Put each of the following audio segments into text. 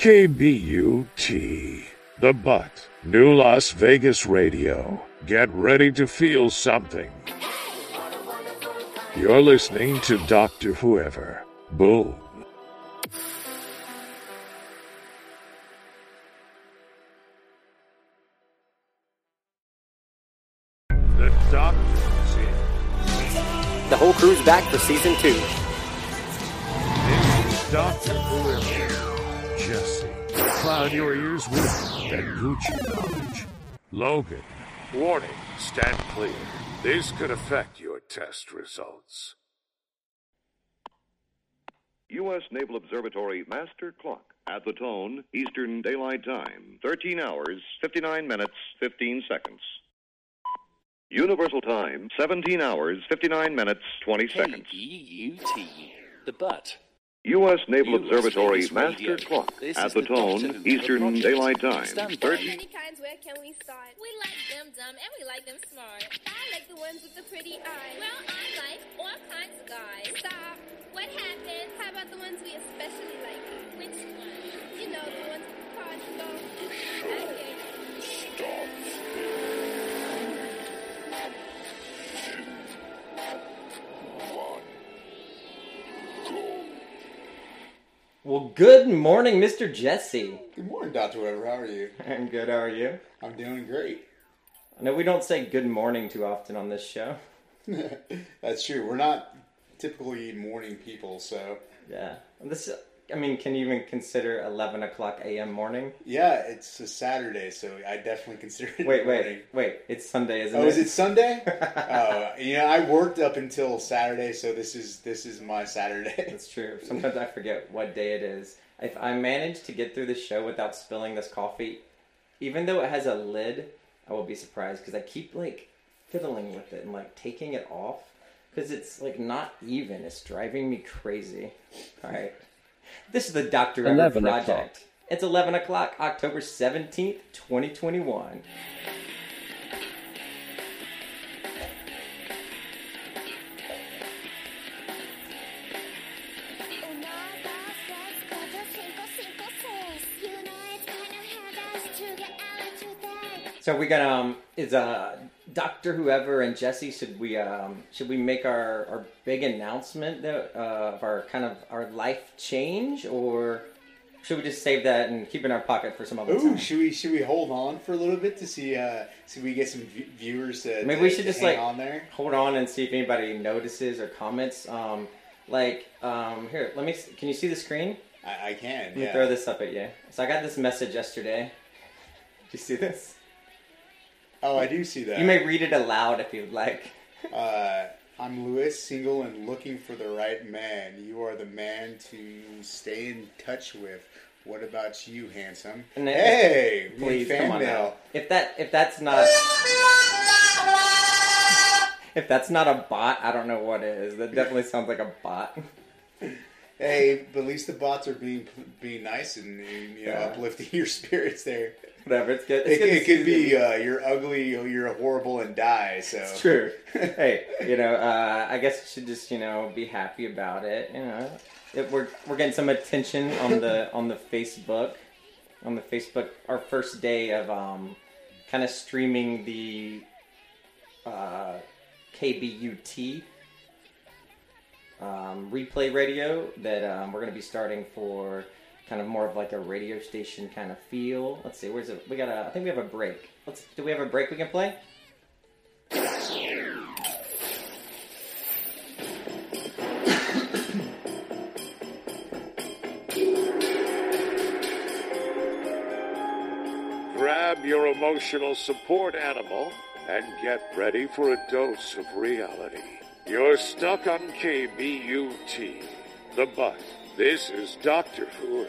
KBUT, The Butt, New Las Vegas Radio. Get ready to feel something. You're listening to Dr. Whoever. Boom. The doctor's in. The whole crew's back for season two. This is Dr. Whoever. Your ears with that Gucci knowledge. Logan. Warning. Stand clear. This could affect your test results. U.S. Naval Observatory Master Clock. At the tone, Eastern Daylight Time. 13 hours, 59 minutes, 15 seconds. Universal Time, 17 hours, 59 minutes, 20 seconds. K-E-U-T. The butt. U.S. Naval U.S. Observatory Vegas Master Radio. Clock. This At the the tone, Eastern Project. Daylight Time. Stand by. 13 Many kinds, where can we start? We like them dumb and we like them smart. I like the ones with the pretty eyes. Well, I like all kinds of guys. Stop. What happened? How about the ones we especially like? Which ones? You know, the ones with the cards go. I Well, good morning, Mr. Jesse. Good morning, Dr. Weber. How are you? I'm good. How are you? I'm doing great. I know we don't say good morning too often on this show. That's true. We're not typically morning people, so Yeah. This. I mean, can you even consider 11 o'clock a.m. morning? yeah, it's a Saturday, so I definitely consider it Wait, morning. wait, wait. It's Sunday, isn't it? Oh, it? is it Sunday? oh, you know, I worked up until Saturday, so this is this is my Saturday. That's true. Sometimes I forget what day it is. If I manage to get through the show without spilling this coffee, even though it has a lid, I will be surprised because I keep like fiddling with it and like taking it off because it's like not even. It's driving me crazy. All right. This is the Dr. Whoever 11 Project. o'clock. It's 11 o'clock, October 17th, 2021. Uno, dos, tres, cuatro, cinco, cinco, seis. You know it's gonna have us to get out today. So we got um is uh Doctor Whoever and Jesse should we um should we make our our big announcement that, uh, of our kind of our life change or should we just save that and keep it in our pocket for some other Ooh, time? should we should we hold on for a little bit to see uh see if we get some v- viewers to Maybe to- we should just like on there? hold on and see if anybody notices or comments. Um, like um here, let me. Can you see the screen? I, I can. Let me yeah. throw this up at you. So I got this message yesterday. Do you see this? Oh, I do see that. You may read it aloud if you'd like. Uh, I'm Lewis, single and looking for the right man. You are the man to stay in touch with. What about you, handsome? And then- hey, Please come on mail. If that if that's not if that's not a bot, I don't know what is. That definitely sounds like a bot. Hey, but at least the bots are being being nice and, you know Yeah. uplifting your spirits there. Whatever. It's good. It, It's good it could be uh, you're ugly, you're horrible, and die. So It's true. hey, you know, uh, I guess you should just you know be happy about it. You know, it, we're we're getting some attention on the on the Facebook, on the Facebook. Our first day of um, kind of streaming the uh, KBUT um, replay radio that um, we're going to be starting for kind of more of like a radio station kind of feel. Let's see, where's it? We got a. I think we have a break. Let's. Do we have a break we can play? Grab your emotional support animal and get ready for a dose of reality. You're stuck on KBUT, the bus. This is Dr. Whoever.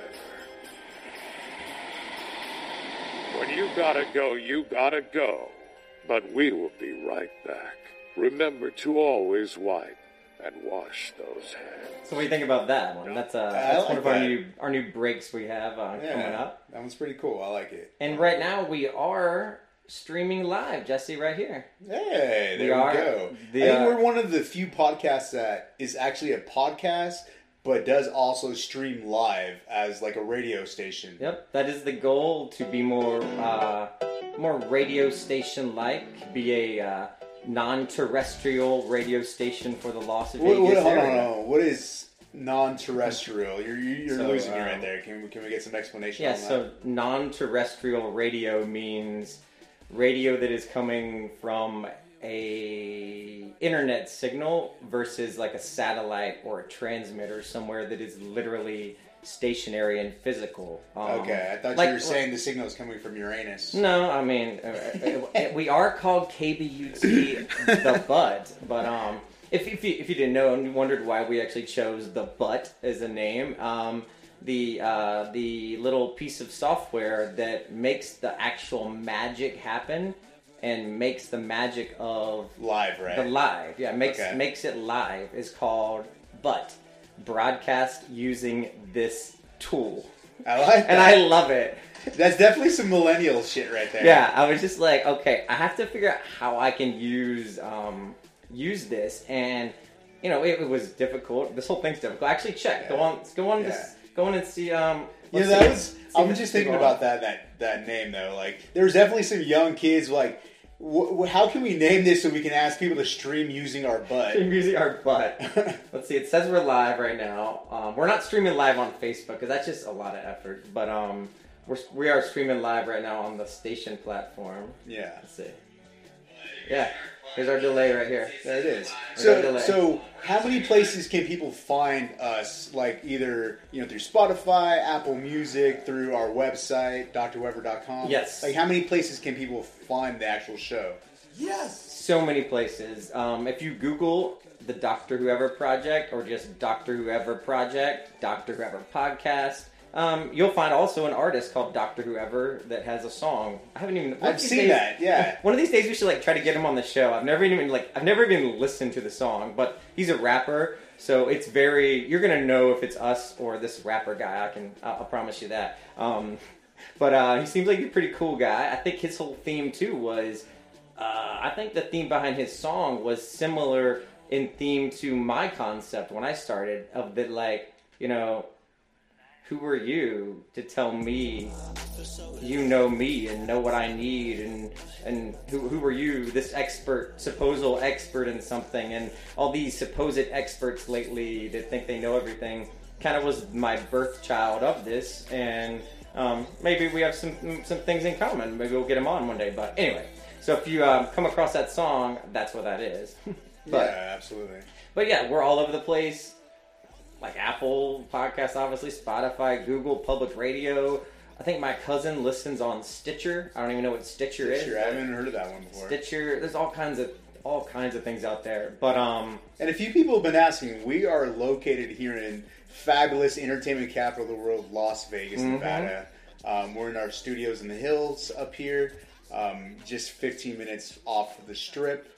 When you gotta go, you gotta go. But we will be right back. Remember to always wipe and wash those hands. So what do you think about that one? That's uh, that's like one of our new our new breaks we have uh, coming up. that one's pretty cool. I like it. And right now we are streaming live, Jesse, right here. Hey, there We we, are go. the, I think uh, we're one of the few podcasts that is actually a podcast, but does also stream live as like a radio station. Yep, that is the goal to be more uh, more radio station like, be a uh, non-terrestrial radio station for the Las Vegas What, what, hold on, area. hold on. What is non-terrestrial? You're you're So, losing me um, right there. Can we, can we get some explanation? Yeah, on that? so non-terrestrial radio means radio that is coming from a internet signal versus like a satellite or a transmitter somewhere that is literally stationary and physical. Um, Okay, I thought like- you were saying the signal is coming from Uranus. No, I mean uh, uh, we are called KBUT the Butt, but um, if if you, if you didn't know and you wondered why we actually chose the Butt as a name, um, the uh, the little piece of software that makes the actual magic happen and makes the magic of Live, right? the live, yeah, makes Okay. makes it live is called but Broadcast using this tool, I like that. and I love it. That's definitely some millennial shit right there. Yeah, I was just like, okay, I have to figure out how I can use um, use this, and you know, it, it was difficult. This whole thing's difficult. Actually, check. Go Yeah. on, go on, Yeah. this, go on and see. Um, You that see- was. see I if was it's just thinking about that that that name though. Like, there was definitely some young kids like, wh- how can we name this so we can ask people to stream using our butt? Stream using our butt. Let's see. It says we're live right now. Um, we're not streaming live on Facebook because that's just a lot of effort. But um, we're we are streaming live right now on the station platform. yeah, Let's see. Yeah, here's our delay right here. there it is. So, so how many places can people find us? Like either you know through Spotify, Apple Music, through our website, drweber.com. Yes. Like how many places can people find the actual show? Yes. So many places. Um, if you Google the Doctor Whoever Project or just Doctor Whoever Project, Doctor Whoever Podcast, um, you'll find also an artist called Doctor Whoever that has a song. I haven't even. I've seen days- that. Yeah. One of these days we should like try to get him on the show. I've never even like I've never even listened to the song, but he's a rapper, so it's very you're gonna know if it's us or this rapper guy. I can I'll, I'll promise you that. Um, but uh, he seems like a pretty cool guy. I think his whole theme too was. Uh, I think the theme behind his song was similar in theme to my concept when I started of the like you know who are you to tell me? You know me and know what I need and and who who are you this expert supposal expert in something? And all these supposed experts lately that think they know everything kind of was my birth child of this and um, maybe we have some some things in common. Maybe we'll get him on one day but anyway. So if you um, come across that song that's what that is. But yeah, absolutely. but yeah, we're all over the place. Like Apple Podcasts, obviously, Spotify, Google, Public Radio. I think my cousin listens on Stitcher. I don't even know what Stitcher, is. Sure, I haven't heard of that one before. Stitcher. There's all kinds of all kinds of things out there. But um, And a few people have been asking, we are located here in fabulous entertainment capital of the world, Las Vegas, Mm-hmm. Nevada. Um, we're in our studios in the hills up here, um, just 15 minutes off the strip.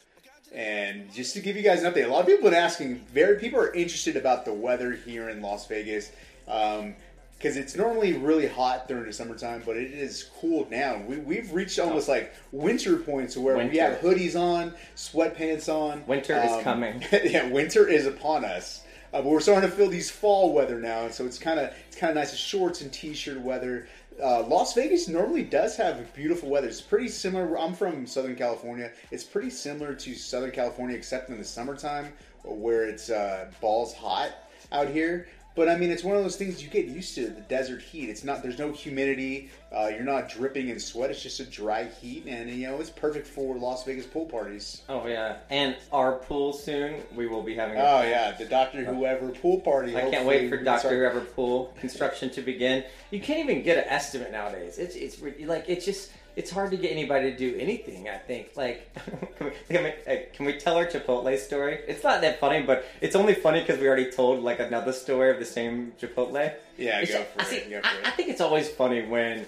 And just to give you guys an update, a lot of people have been asking, very people are interested about the weather here in Las Vegas. because it's normally really hot during the summertime, but it is cooled down. We, we've reached almost like winter points where we have hoodies on, sweatpants on. Winter is coming. yeah, winter is upon us. Uh, but we're starting to feel these fall weather now, and so it's kind of it's kind of nice. It's shorts and t-shirt weather. Uh, Las Vegas normally does have beautiful weather. It's pretty similar. I'm from Southern California. It's pretty similar to Southern California, except in the summertime where it's uh, balls hot out here. But I mean, it's one of those things you get used to the desert heat. It's not there's no humidity. Uh, you're not dripping in sweat. It's just a dry heat, and you know it's perfect for Las Vegas pool parties. Oh yeah, and our pool soon. We will be having. a Oh yeah, the Doctor Whoever pool party. I can't wait for Doctor Whoever pool construction to begin. You can't even get an estimate nowadays. It's it's like it's just it's hard to get anybody to do anything. I think like can, we, can, we, can we tell our Chipotle story? It's not that funny, but it's only funny because we already told like another story of the same Chipotle. Yeah, It's- go for I see, it. Go for I, I think it's always funny when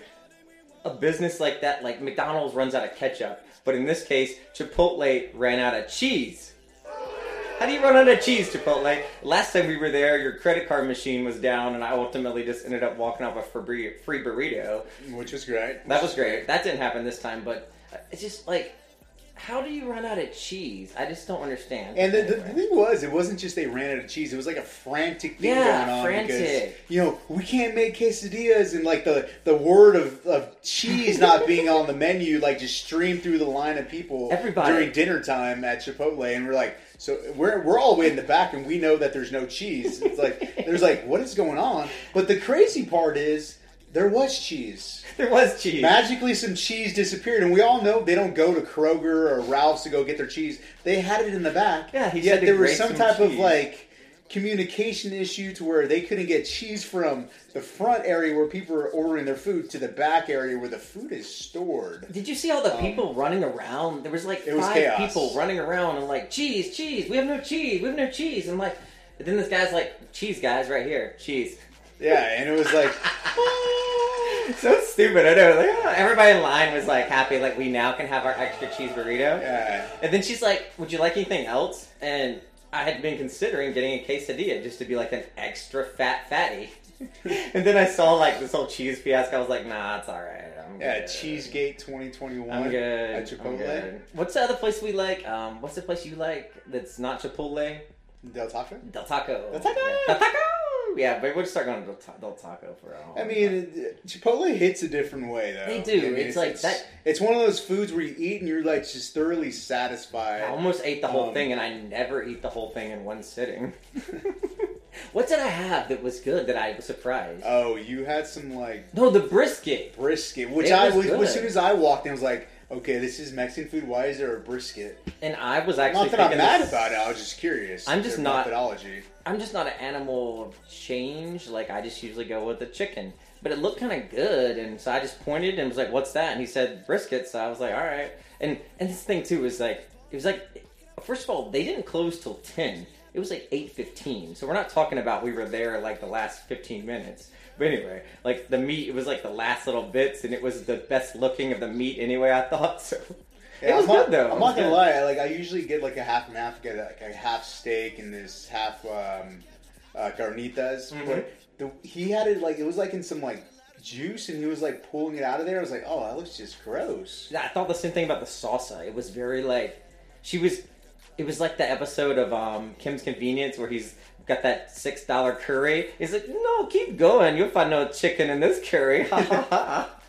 a business like that, like McDonald's, runs out of ketchup, but in this case, Chipotle ran out of cheese. How do you run out of cheese, Chipotle? Last time we were there, your credit card machine was down, and I ultimately just ended up walking out with a free burrito. Which is great. That was great. That didn't happen this time, but it's just like how do you run out of cheese? I just don't understand. And the, the, the thing was, it wasn't just they ran out of cheese. It was like a frantic thing Yeah, going on because you know we can't make quesadillas, and like the the word of, of cheese not being on the menu, like just streamed through the line of people Everybody. during dinner time at Chipotle, and we're like, so we're we're all the way in the back, and we know that there's no cheese. It's like there's like what is going on? But the crazy part is there was cheese. there was cheese. Magically, some cheese disappeared, and we all know they don't go to Kroger or Ralph's to go get their cheese. They had it in the back. Yeah, he Yet said there was some some type of like communication issue to where they couldn't get cheese from the front area where people are ordering their food to the back area where the food is stored. Did you see all the people running around? There was like Um, was five chaos. people running around and like cheese, cheese. We have no cheese. We have no cheese. And like, and then this guy's like, cheese, guys, right here, cheese. Yeah, and it was like, so stupid. I know. Like, ah, everybody in line was like happy, like we now can have our extra cheese burrito. yeah. And then she's like, "Would you like anything else?" And I had been considering getting a quesadilla just to be like an extra fat fatty. and then I saw like this whole cheese fiasco. I was like, "Nah, it's all right. I'm Yeah, good. Cheesegate 2021 I'm good. at I'm Chipotle. good. What's the other place we like? Um, what's the place you like that's not Chipotle? Del Taco? Del Taco. Del Taco! Del Taco. Yeah, but we'll just start going to Del, Taco for a whole. I mean, Chipotle hits a different way, though. They do. I mean, It's like that- It's one of those foods where you eat and you're like just thoroughly satisfied. I almost ate the whole Um, thing, and I never eat the whole thing in one sitting. what did I have that was good that I was surprised? Oh, you had some like no, the brisket. brisket, which It I was as soon as I walked in, I was like, okay, this is Mexican food. Why is there a brisket? And I was actually Not that I'm thinking mad this- about it. I was just curious. I'm just their not- methodology. I'm just not an animal of change. Like I just usually go with the chicken. But it looked kind of good, and so I just pointed and was like, "What's that?" And he said brisket. So I was like, "All right." And and this thing too was like, it was like, first of all, they didn't close till ten. It was like eight fifteen. So we're not talking about we were there like the last fifteen minutes. But anyway, like the meat, it was like the last little bits, and it was the best looking of the meat anyway. I thought so. Yeah, it was I'm not, good though. I'm not gonna lie. Like I usually get like a half and half, get like a half steak and this half um, uh, carnitas. Mhm. But the, he had it like it was like in some like juice, and he was like pulling it out of there. I was like, oh, that looks just gross. Yeah, I thought the same thing about the salsa. It was very like she was. It was like the episode of um, Kim's Convenience where he's got that six dollar curry. He's like, no, keep going. You'll find no chicken in this curry.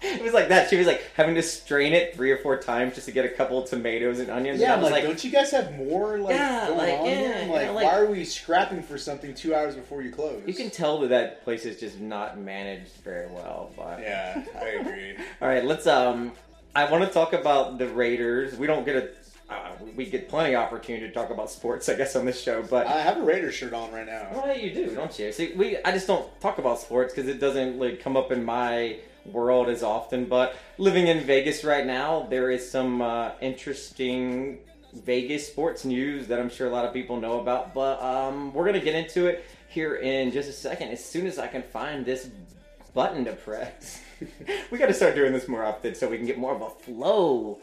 it was like that. She was like having to strain it three or four times just to get a couple of tomatoes and onions. Yeah, and I'm like, like, don't you guys have more like Yeah, going like, on yeah, here? I'm yeah, like, like- why are we scrapping for something two hours before you close? you can tell that that place is just not managed very well. But Yeah, I agree. All right, let's. Um, I want to talk about the Raiders. We don't get a. Uh, we get plenty of opportunity to talk about sports, I guess, on this show. But I have a Raiders shirt on right now. well, you do, don't you? See, we. I just don't talk about sports because it doesn't like come up in my world as often. But living in Vegas right now, there is some uh, interesting Vegas sports news that I'm sure a lot of people know about. But um, we're gonna get into it here in just a second. As soon as I can find this button to press. we got to start doing this more often so we can get more of a flow.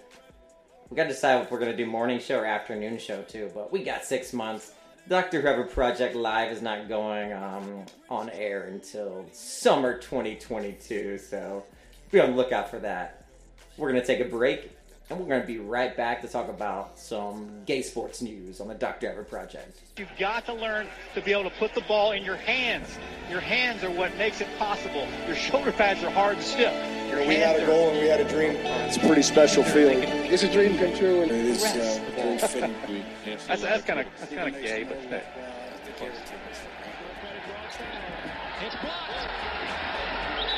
We got to decide if we're to do morning show or afternoon show too. But we got six months. Doctor Whoever Project Live is not going um, on air until summer 2022, so be on the lookout for that. We're to take a break, and we're going to be right back to talk about some gay sports news on the Doctor Whoever Project. You've got to learn to be able to put the ball in your hands. Your hands are what makes it possible. Your shoulder pads are hard and stiff. Your We had hands a are- goal and we had a dream. It's a pretty special feeling. It's a dream come true, and it is uh, very fitting. That's that's kind of that's kind of gay, but that, It's blocked.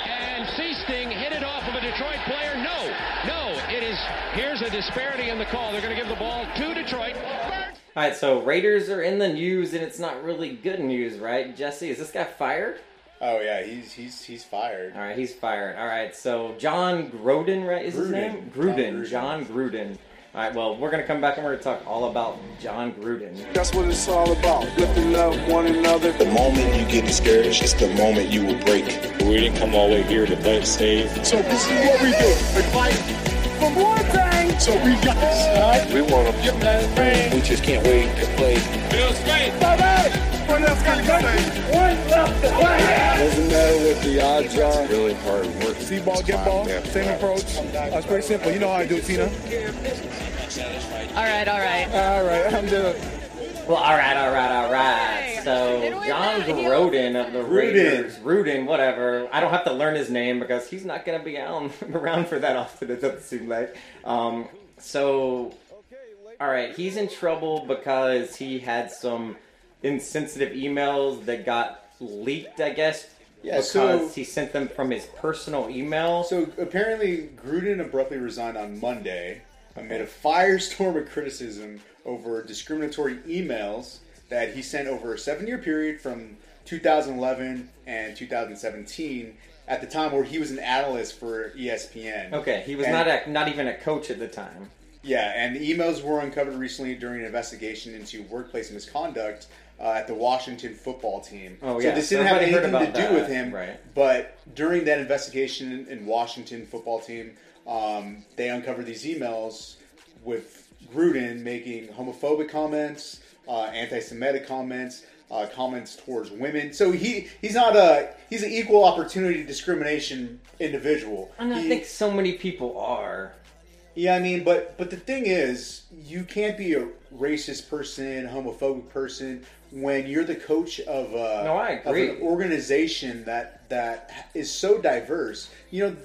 And Seasting hit it off of a Detroit player. No, no, it is. Here's a disparity in the call. They're going to give the ball to Detroit. Burns All right, so Raiders are in the news, and it's not really good news, right? Jesse, is this guy fired? Oh yeah, he's he's he's fired. All right, he's fired. All right, so John Gruden, right? Is his name Gruden? Gruden. John Gruden. All right, well, we're gonna come back and we're gonna talk all about John Gruden. That's what it's all about. Lifting up one another. The moment you get discouraged, it's the moment you will break. We didn't come all the way here to play it safe. So this is what we do. We fight for more things. So we got this. All right? We want to get that thing. We just can't wait to play. Bye-bye. For Doesn't matter what the odds are. Really hard work. See ball, get ball, same approach. Uh, it's pretty simple. You know how I do it, Tina. All right, all right. All right, I'm doing. Well, all right, all right, all right. So John Gruden of the Gruden. Raiders, Gruden, whatever. I don't have to learn his name because he's not going to be out, around for that often. It doesn't seem like. Um, so, all right, he's in trouble because he had some insensitive emails that got leaked. I guess. Yeah, because so- he sent them from his personal email. So apparently, Gruden abruptly resigned on Monday amid a firestorm of criticism over discriminatory emails that he sent over a seven-year period from 2011 and 2017. At the time where he was an analyst for ESPN. Okay, he was And- not a, not even a coach at the time. Yeah, and the emails were uncovered recently during an investigation into workplace misconduct uh, at the Washington football team. Oh, yeah. so this didn't have anything to do that, with him. right. But during that investigation in, in Washington football team, um, they uncovered these emails with Gruden making homophobic comments, uh, anti-Semitic comments. Uh, comments towards women, so he he's not a he's an equal opportunity discrimination individual. And I He- think so many people are. yeah, I mean, but but the thing is, you can't be a racist person, homophobic person when you're the coach of a No, I agree. of an organization that that is so diverse. You know,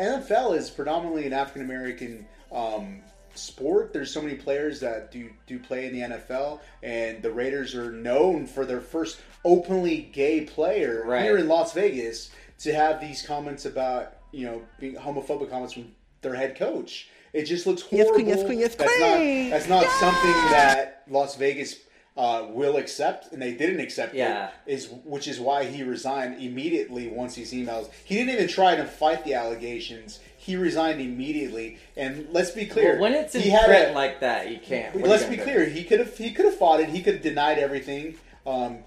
NFL is predominantly an African American um, sport. There's so many players that do do play in the NFL, and the Raiders are known for their first openly gay player Right. here in Las Vegas to have these comments about you know being homophobic comments from their head coach. It just looks horrible. Yes, queen, yes, queen, yes, queen. that's not that's not something that Las Vegas uh, will accept, and they didn't accept Yeah. it. Is which is why he resigned immediately once these emails. He didn't even try to fight the allegations. He resigned immediately. And let's be clear, Well, when it's in he had print a- like that, you can't. What let's you be clear. He could have he could have fought it. He could have denied everything. Um,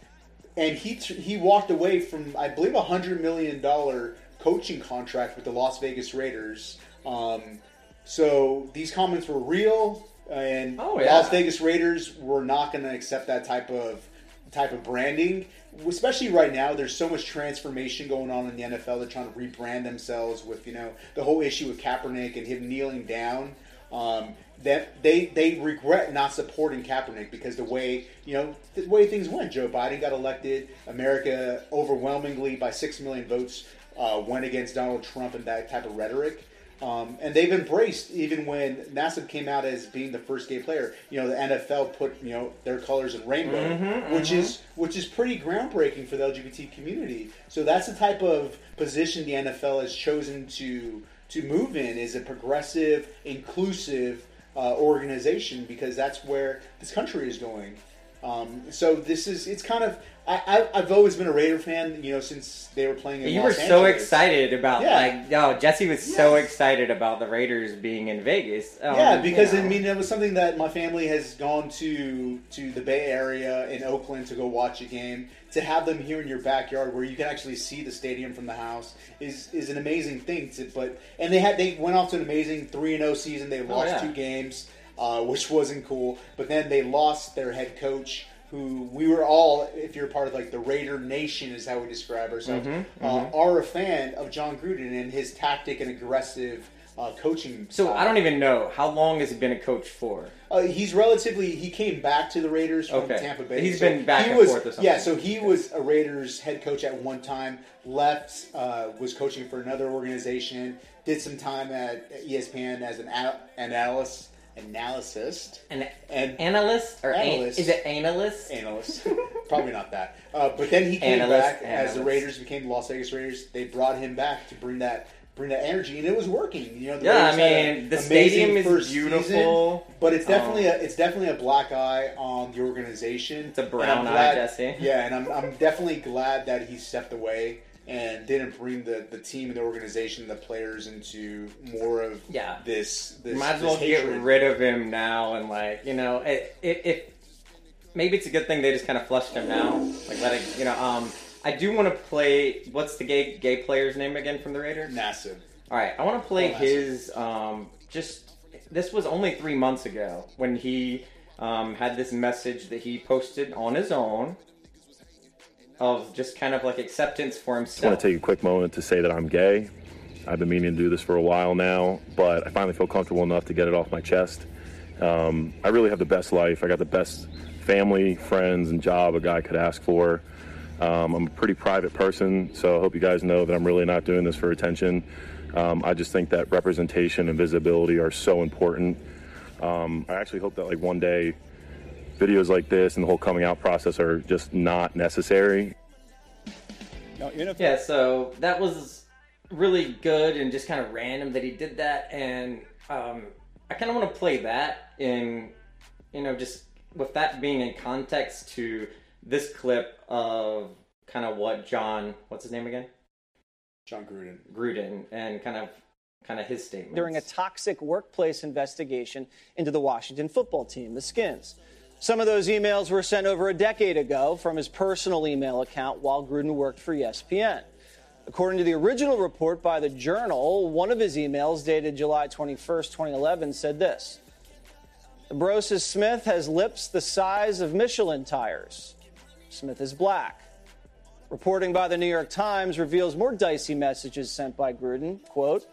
and he he walked away from I believe a hundred million dollar coaching contract with the Las Vegas Raiders. Um, so these comments were real, and Oh, yeah. Las Vegas Raiders were not going to accept that type of type of branding. Especially right now, there's so much transformation going on in the NFL. They're trying to rebrand themselves with you know the whole issue with Kaepernick and him kneeling down. Um, that they they regret not supporting Kaepernick because the way you know the way things went. Joe Biden got elected. America overwhelmingly by six million votes uh, went against Donald Trump and that type of rhetoric. Um, and they've embraced even when Nassib came out as being the first gay player. You know, the NFL put you know their colors in rainbow, Mhm, which mhm. is which is pretty groundbreaking for the LGBT community. So that's the type of position the NFL has chosen to to move in is a progressive, inclusive uh, organization because that's where this country is going. Um, so this is it's kind of I, I, I've always been a Raider fan, you know, since they were playing. In You Los were so Angeles. excited about Yeah. like oh Jesse was so excited about the Raiders being in Vegas. Um, yeah, because you I mean, it was something that my family has gone to to the Bay Area in Oakland to go watch a game. To have them here in your backyard, where you can actually see the stadium from the house, is is an amazing thing. To, but and they had they went off to an amazing three and zero season. They lost yeah. two games, uh, which wasn't cool. But then they lost their head coach. Who we were all, if you're part of like the Raider Nation, is how we describe ourselves, Mhm, uh, mhm. are a fan of John Gruden and his tactic and aggressive uh, coaching. So style. I don't even know how long has he been a coach for. Uh, he's relatively. He came back to the Raiders from Okay. Tampa Bay. He's So been back he and was, forth or something. Yeah, so he was a Raiders head coach at one time. Left, uh, was coaching for another organization. Did some time at ESPN as an analyst, analyst, An and analyst or an- analyst. is it analyst? Analyst, probably not that. Uh, but then he came Analyst, back as the. Raiders became the Las Vegas Raiders. They brought him back to bring that bring that energy, and it was working. You know, the Yeah, I Raiders had mean, the stadium is beautiful. season, but it's definitely Um, a it's definitely a black eye on the organization. It's a brown eye, Jesse. Yeah, and I'm I'm definitely glad that he stepped away and didn't bring the, the team and the organization, and the players into more of Yeah. this. this Might as well get rid of him now, and like you know, it, it, it maybe it's a good thing they just kind of flushed him now. Like let it, you know. Um, I do want to play. What's the gay gay player's name again from the Raiders? Nassib. All right, I want to play Oh, his. Um, just this was only three months ago when he um, had this message that he posted on his own. Of just kind of like acceptance for just want to take a quick moment to say that I'm gay. I've been meaning to do this for a while now, but I finally feel comfortable enough to get it off my chest. Um, I really have the best life. I got the best family, friends, and job a guy could ask for. Um, I'm a pretty private person, so I hope you guys know that I'm really not doing this for attention. Um, I just think that representation and visibility are so important. Um, I actually hope that like one day videos like this and the whole coming out process are just not necessary. Yeah, so that was really good and just kind of random that he did that, and um, I kind of want to play that in, you know, just with that being in context to this clip of kind of what John, what's his name again? John Gruden. Gruden, and kind of, kind of his statement. during a toxic workplace investigation into the Washington football team, the Skins. Some of those emails were sent over a decade ago from his personal email account while Gruden worked for ESPN. According to the original report by the Journal, one of his emails dated July 21st, 2011, said this DeMaurice Smith has lips the size of Michelin tires. Smith is black. Reporting by the New York Times reveals more dicey messages sent by Gruden. Quote,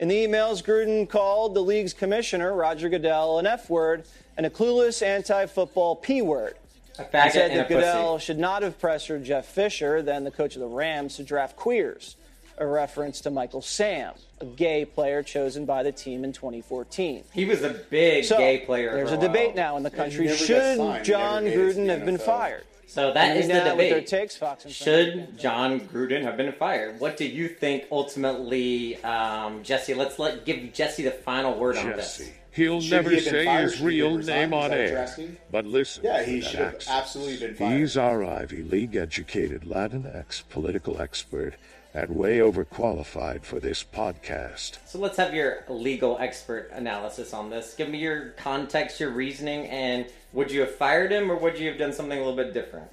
in the emails, Gruden called the league's commissioner, Roger Goodell, an F word and a clueless anti football P word. A He said that Goodell pussy. should not have pressured Jeff Fisher, then the coach of the Rams, to draft queers, a reference to Michael Sam, a gay player chosen by the team in 2014. He was a big So, gay player. There's for a while. debate now in the country. Should John never made it to Gruden have been fired? So that And is the now with their debate. takes, Fox Should John Gruden have been fired? What do you think ultimately, um, Jesse? Let's let give Jesse the final word on this. Jesse. He'll Should never he say fired? his Should he have real name on that what air. But listen. Yeah, he should have absolutely been fired. He's our Ivy League educated Latinx political expert and way overqualified for this podcast. So let's have your legal expert analysis on this. Give me your context, your reasoning, and would you have fired him or would you have done something a little bit different?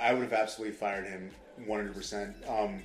I would have absolutely fired him 100%. Um,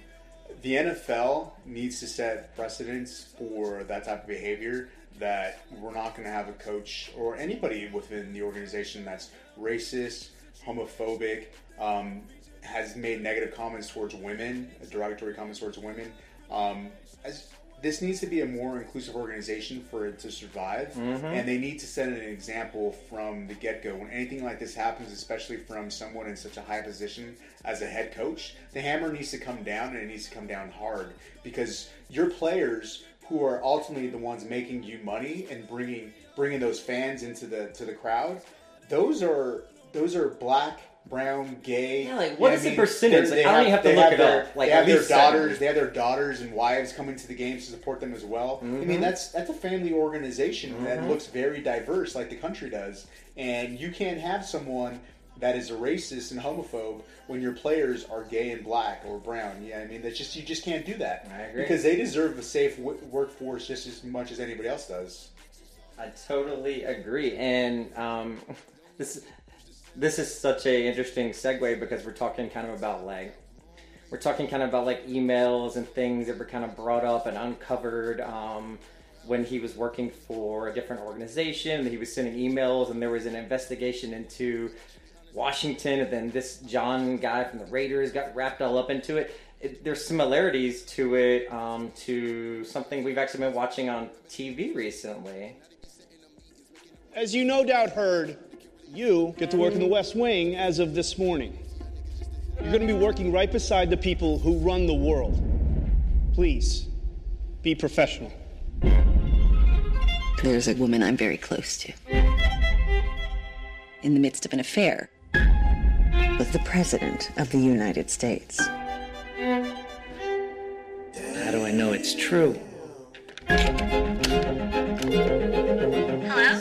the NFL needs to set precedents for that type of behavior that we're not going to have a coach or anybody within the organization that's racist, homophobic, um, has made negative comments towards women, derogatory comments towards women. Um, as, this needs to be a more inclusive organization for it to survive, Mhm. and they need to set an example from the get go. When anything like this happens, especially from someone in such a high position as a head coach, the hammer needs to come down, and it needs to come down hard because your players, who are ultimately the ones making you money and bringing bringing those fans into the to the crowd, those are those are black. Brown, gay. Yeah, like, you know is the mean? percentage? Like, I don't even have to look it their, up. Like, they have their daughters. 70. They have their daughters and wives coming to the games to support them as well. I mean, Mhm. that's that's a family organization that Mhm. looks very diverse, like the country does. And you can't have someone that is a racist and homophobe when your players are gay and black or brown. Yeah, I mean, that's just you just can't do that I agree. because they deserve a safe w- workforce just as much as anybody else does. I totally agree, and um, this this is such a interesting segue because we're talking kind of about like we're talking kind of about like emails and things that were kind of brought up and uncovered um, when he was working for a different organization. He was sending emails, and there was an investigation into Washington, and then this John guy from the Raiders got wrapped all up into it. it there's similarities to it um, to something we've actually been watching on TV recently. As you no doubt heard, you get to work in the West Wing as of this morning. You're going to be working right beside the people who run the world. Please, be professional. There's a woman I'm very close to. In the midst of an affair with the President of the United States. How do I know it's true?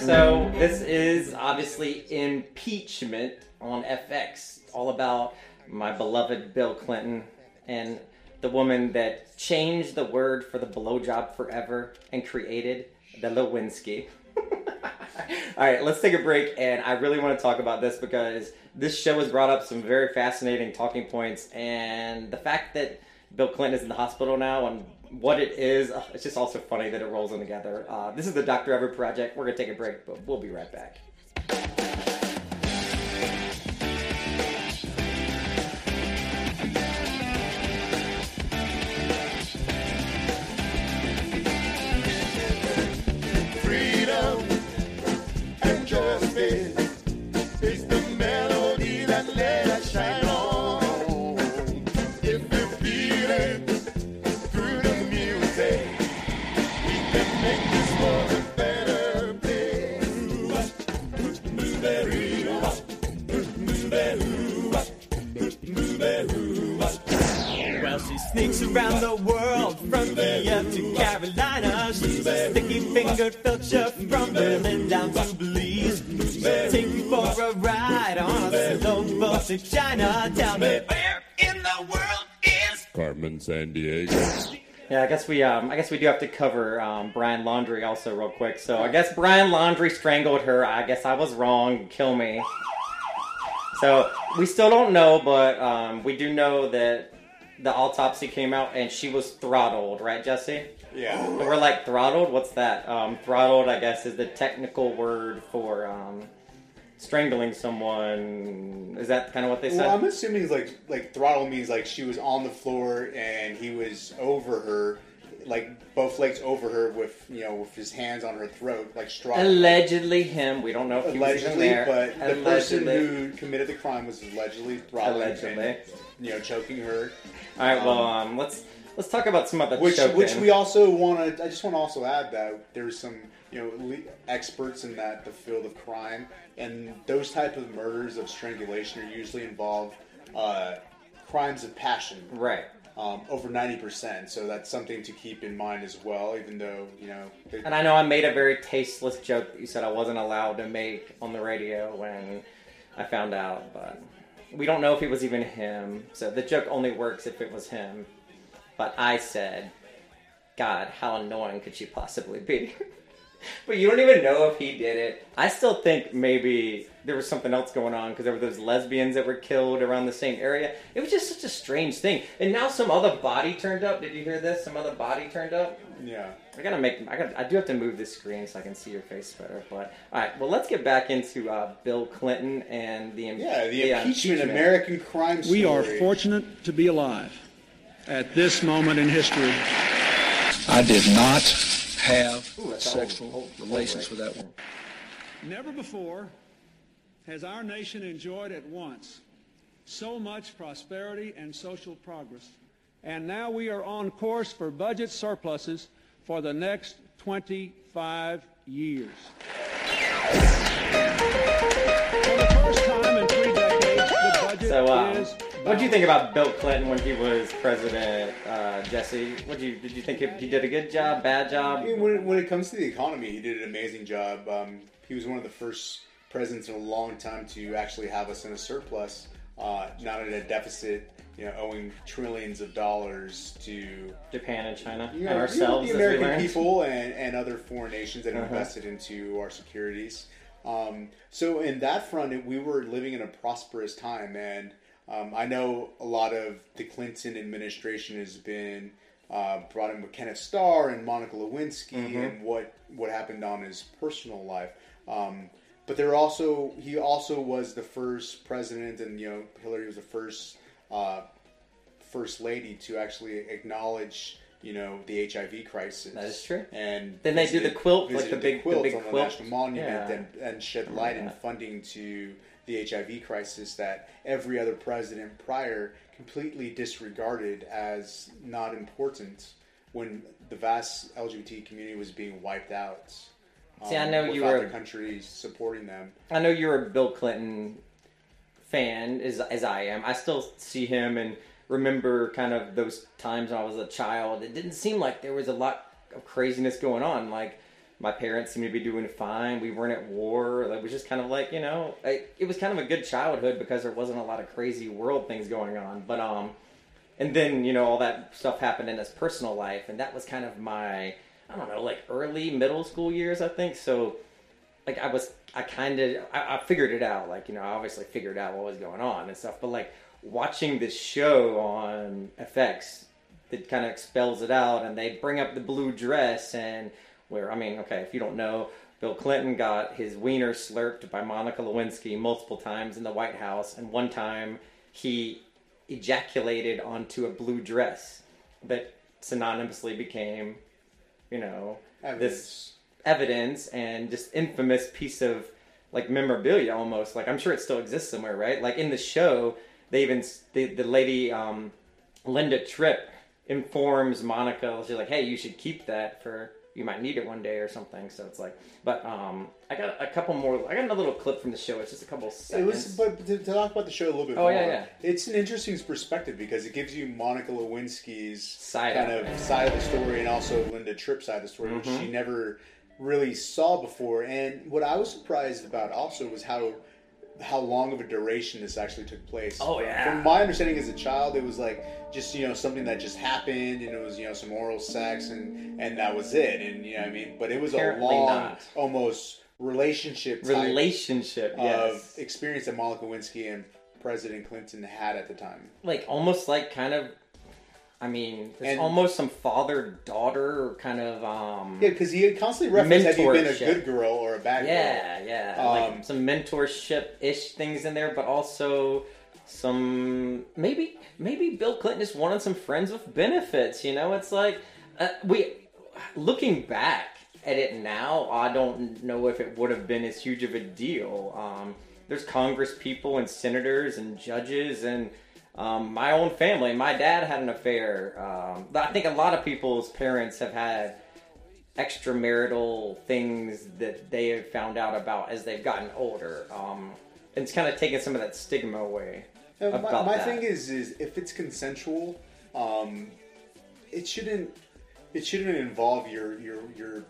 So this is obviously impeachment on FX, all about my beloved Bill Clinton and the woman that changed the word for the blowjob forever and created the Lewinsky. All right, let's take a break, and I really want to talk about this because this show has brought up some very fascinating talking points, and the fact that Bill Clinton is in the hospital now and what it is—it's just also funny that it rolls in together. Uh, this is the Dr. Whoever Project. We're going to take a break, but we'll be right back. Freedom and justice. Around the world from Kiev to Carolina. She's a sticky fingered filcher from Berlin down to Belize. She'll take you for a ride on a slow boat to China. Tell me where in the world is Carmen Sandiego. Yeah, I guess we um, I guess we do have to cover um, Brian Laundrie also real quick. So I guess Brian Laundrie strangled her. I guess I was wrong. Kill me. So we still don't know, but um, we do know that the autopsy came out and she was throttled, right, Jesse? Yeah. And we're like throttled. What's that? Um, throttled, I guess, is the technical word for um, strangling someone. Is that kind of what they said? Well, I'm assuming like like throttle means like she was on the floor and he was over her, like both legs over her with you know with his hands on her throat, like straw. Allegedly him. We don't know if he was even Allegedly, there. but the person who committed the crime was allegedly throttled. Allegedly. and you know choking her. All right. Well, um, let's let's talk about some other which choking. which we also want to. I just want to also add that there's some you know experts in that the field of crime, and those type of murders of strangulation are usually involve uh, crimes of passion. Right. Um, over ninety percent. So that's something to keep in mind as well. Even though you know. they- And I know I made a very tasteless joke that you said I wasn't allowed to make on the radio when I found out, but we don't know if it was even him. So the joke only works if it was him. But I said, God, how annoying could she possibly be? but you don't even know if he did it. I still think maybe there was something else going on because there were those lesbians that were killed around the same area. It was just such a strange thing. And now some other body turned up. Did you hear this? Some other body turned up. Yeah. I gotta make. I got. I do have to move this screen so I can see your face better. But all right. Well, let's get back into uh, Bill Clinton and the im- Yeah, the uh, impeachment, American crime story. We are fortunate to be alive at this moment in history. I did not have Ooh, sexual old, old, old relations right. with that woman. Never before has our nation enjoyed at once so much prosperity and social progress. And now we are on course for budget surpluses for the next 25 years. For the first time in three decades, the budget So, um, what do you think about Bill Clinton when he was president, uh, Jesse? What do you did you think he, he did a good job, bad I job? mean, when, when it comes to the economy, he did an amazing job. Um, he was one of the first presidents in a long time to actually have us in a surplus, uh, not in a deficit. You know, owing trillions of dollars to Japan and China you know, and ourselves, the American people, and, and other foreign nations that Uh-huh. invested into our securities. Um, so, in that front, it, we were living in a prosperous time, and um, I know a lot of the Clinton administration has been uh, brought in with Kenneth Starr and Monica Lewinsky Mhm. and what what happened on his personal life. Um, but there also he also was the first president, and you know Hillary was the first uh, first lady to actually acknowledge you know the HIV crisis. That is true. And Then they do the visited- quilt, like visited the big- the quilt big on the quilt. national monument Yeah. and, and shed light and funding to the HIV crisis that every other president prior completely disregarded as not important when the vast LGBT community was being wiped out. See, I know you were- the country supporting them. I know you're a Bill Clinton fan, as as I am. I still see him and remember kind of those times when I was a child. It didn't seem like there was a lot of craziness going on. Like my parents seemed to be doing fine. We weren't at war. It was just kind of like you know, it, it was kind of a good childhood because there wasn't a lot of crazy world things going on. But um, and then you know all that stuff happened in his personal life, and that was kind of my I don't know, like early middle school years, I think. So like I was, I kind of, I, I figured it out. Like you know, I obviously figured out what was going on and stuff. But like watching this show on FX, that kind of expels it out, and they bring up the blue dress and where I mean, okay, if you don't know, Bill Clinton got his wiener slurped by Monica Lewinsky multiple times in the White House, and one time he ejaculated onto a blue dress that synonymously became, you know, this evidence and just infamous piece of like memorabilia almost. Like I'm sure it still exists somewhere, right? Like in the show, they even the the lady um, Linda Tripp informs Monica. She's like, "Hey, you should keep that for you might need it one day or something." So it's like, but um, I got a couple more. I got another little clip from the show. It's just a couple Seconds. It was, but to, to talk about the show a little bit Oh, more, yeah, yeah. it's an interesting perspective because it gives you Monica Lewinsky's Side kind of of side of the story and also Linda Tripp's side of the story, Mhm. which she never really saw before. And what I was surprised about also was how how long of a duration this actually took place. Oh, yeah. From my understanding as a child, it was like just you know something that just happened, and it was you know some oral sex, and and that was it. And you know I mean, but it was Apparently a long, not. almost relationship type Relationship, yes. of experience that Monica Lewinsky and President Clinton had at the time. like almost like kind of. I mean, there's And- almost some father daughter kind of um Yeah, because he constantly referenced have you been a good girl or a bad yeah, girl. yeah, Um, like some mentorship ish things in there, but also some maybe maybe Bill Clinton just wanted some friends with benefits. You know, it's like uh, we looking back at it now, I don't know if it would have been as huge of a deal. Um, there's Congress people and senators and judges and um, my own family. My dad had an affair. Um, I think a lot of people's parents have had extramarital things that they have found out about as they've gotten older. Um, it's kind of taken some of that stigma away. My my thing is, is if it's consensual, um, it shouldn't it shouldn't involve your your your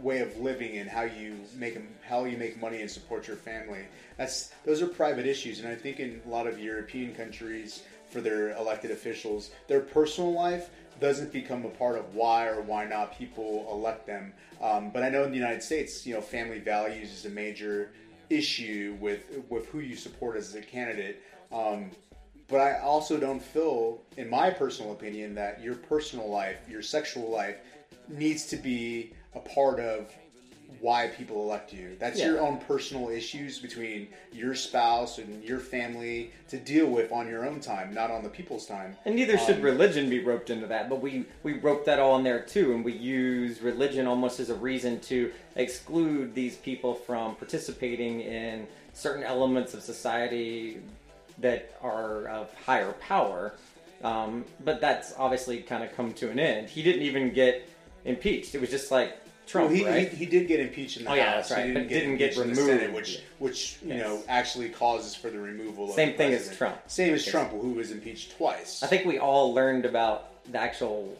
way of living and how you make how you make money and support your family. That's those are private issues, and I think in a lot of European countries, for their elected officials, their personal life doesn't become a part of why or why not people elect them. Um, but I know in the United States, you know, family values is a major issue with with who you support as a candidate. Um, but I also don't feel, in my personal opinion, that your personal life, your sexual life, needs to be a part of why people elect you. That's Yeah. your own personal issues between your spouse and your family to deal with on your own time, not on the people's time. And neither should Um, religion be roped into that, but we, we rope that all in there too, and we use religion almost as a reason to exclude these people from participating in certain elements of society that are of higher power. Um, but that's obviously kind of come to an end. He didn't even get impeached. It was just like Trump, Well, he, right? he, he did get impeached in the Oh, yeah, House. that's right, He but didn't get impeached in the Senate, removed. which which you Yes. know actually causes for the removal. of the Same the thing as. Trump. Same as Trump, who was impeached twice. I think we all learned about the actual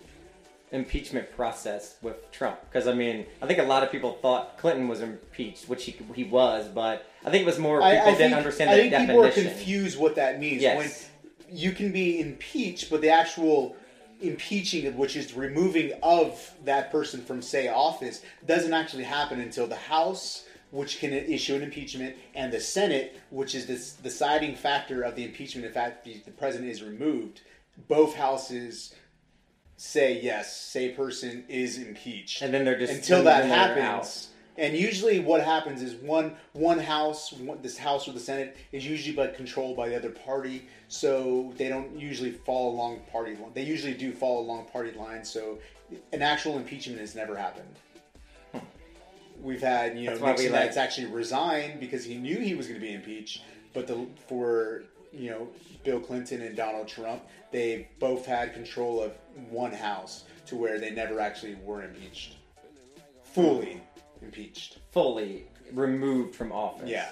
impeachment process with Trump because I mean I think a lot of people thought Clinton was impeached, which he he was, but I think it was more people I, I didn't think, understand I the think people are confused what that means. Yes. When you can be impeached, but the actual impeaching, which is removing of that person from say office, doesn't actually happen until the House, which can issue an impeachment, and the Senate, which is this deciding factor of the impeachment. In fact, the, the president is removed. Both houses say yes, say person is impeached, And then they're just- until that happens. And usually, what happens is one one house, one, this house or the Senate, is usually but controlled by the other party, so they don't usually fall along party. line. They usually do follow along party lines, so an actual impeachment has never happened. Hmm. We've had you know That's why we Nixon like- that's actually resigned because he knew he was going to be impeached, but the for you know Bill Clinton and Donald Trump, they both had control of one house to where they never actually were impeached, fully impeached. fully removed from office. Yeah.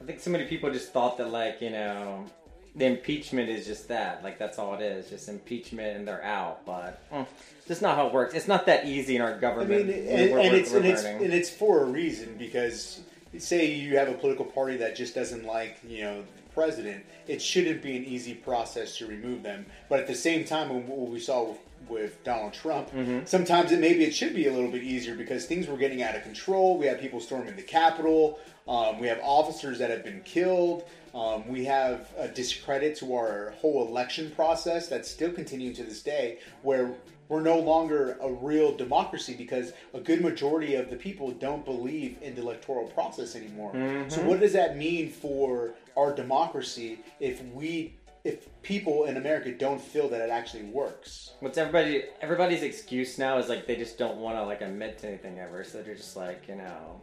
I think so many people just thought that like you know the impeachment is just that like that's all it is just impeachment and they're out but mm, that's not how it works it's not that easy in our I government mean, and, and it's and it's, and it's for a reason because say you have a political party that just doesn't like you know president, it shouldn't be an easy process to remove them. But at the same time, when- what we saw with, with Donald Trump, Mhm. sometimes it maybe it should be a little bit easier because things were getting out of control. We had people storming the Capitol. Um, we have officers that have been killed. Um, we have a discredit to our whole election process that's still continuing to this day, where we're no longer a real democracy because a good majority of the people don't believe in the electoral process anymore. So Mhm. what does that mean for our democracy if we if people in America don't feel that it actually works? What's everybody everybody's excuse now is like they just don't want to like admit to anything ever, so they're just like you know,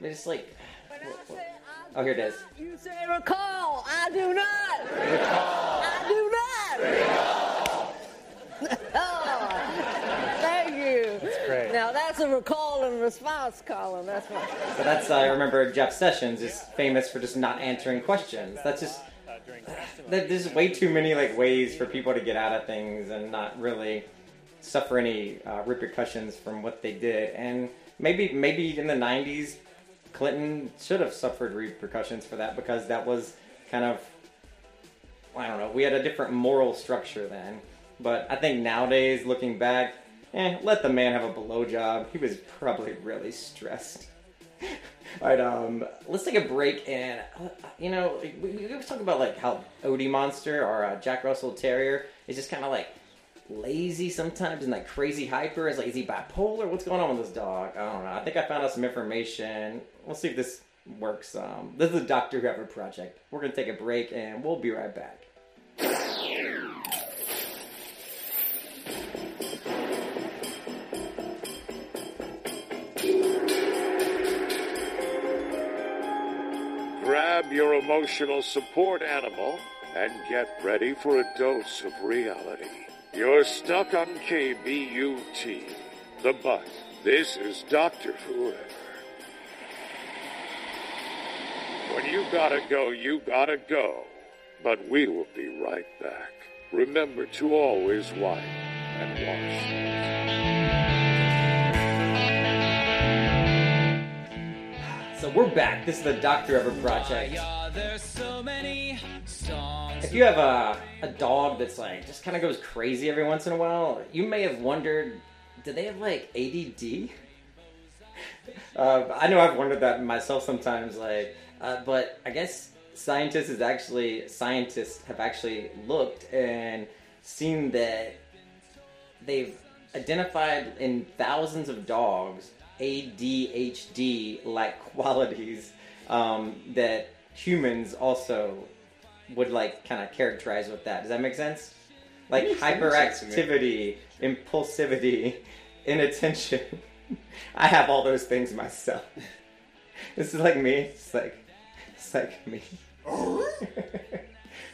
they just like. Oh, here it is. You say recall. I do not. Recall. I do not. oh, thank you. That's great. Now that's a recall and response column. That's what. So that's uh, I remember Jeff Sessions is famous for just not answering questions. That's just that there's way too many like ways for people to get out of things and not really suffer any uh, repercussions from what they did. And maybe maybe in the '90s, Clinton should have suffered repercussions for that because that was kind of I don't know. We had a different moral structure then. But I think nowadays, looking back, eh, let the man have a blowjob. He was probably really stressed. All right, um, let's take a break and uh, you know we, we was talking about like how Odie Monster or uh, Jack Russell Terrier is just kind of like lazy sometimes and like crazy hyper. Is like is he bipolar? What's going on with this dog? I don't know. I think I found out some information. We'll see if this works. Um, this is a Doctor Whoever project. We're gonna take a break and we'll be right back. Grab your emotional support animal and get ready for a dose of reality. You're stuck on KBUT, the butt. This is Doctor Whoever. When you gotta go, you gotta go. But we will be right back. Remember to always wipe and We're back. This is the Doctor Whoever project. If you have a, a dog that's like just kind of goes crazy every once in a while, you may have wondered, do they have like ADD? uh, I know I've wondered that myself sometimes. Like, uh, but I guess scientists is actually scientists have actually looked and seen that they've identified in thousands of dogs ADHD like qualities um, that humans also would like kind of characterize with that. Does that make sense? Like Makes sense. hyperactivity, impulsivity, inattention. I have all those things myself. This is like me. It's like it's like me.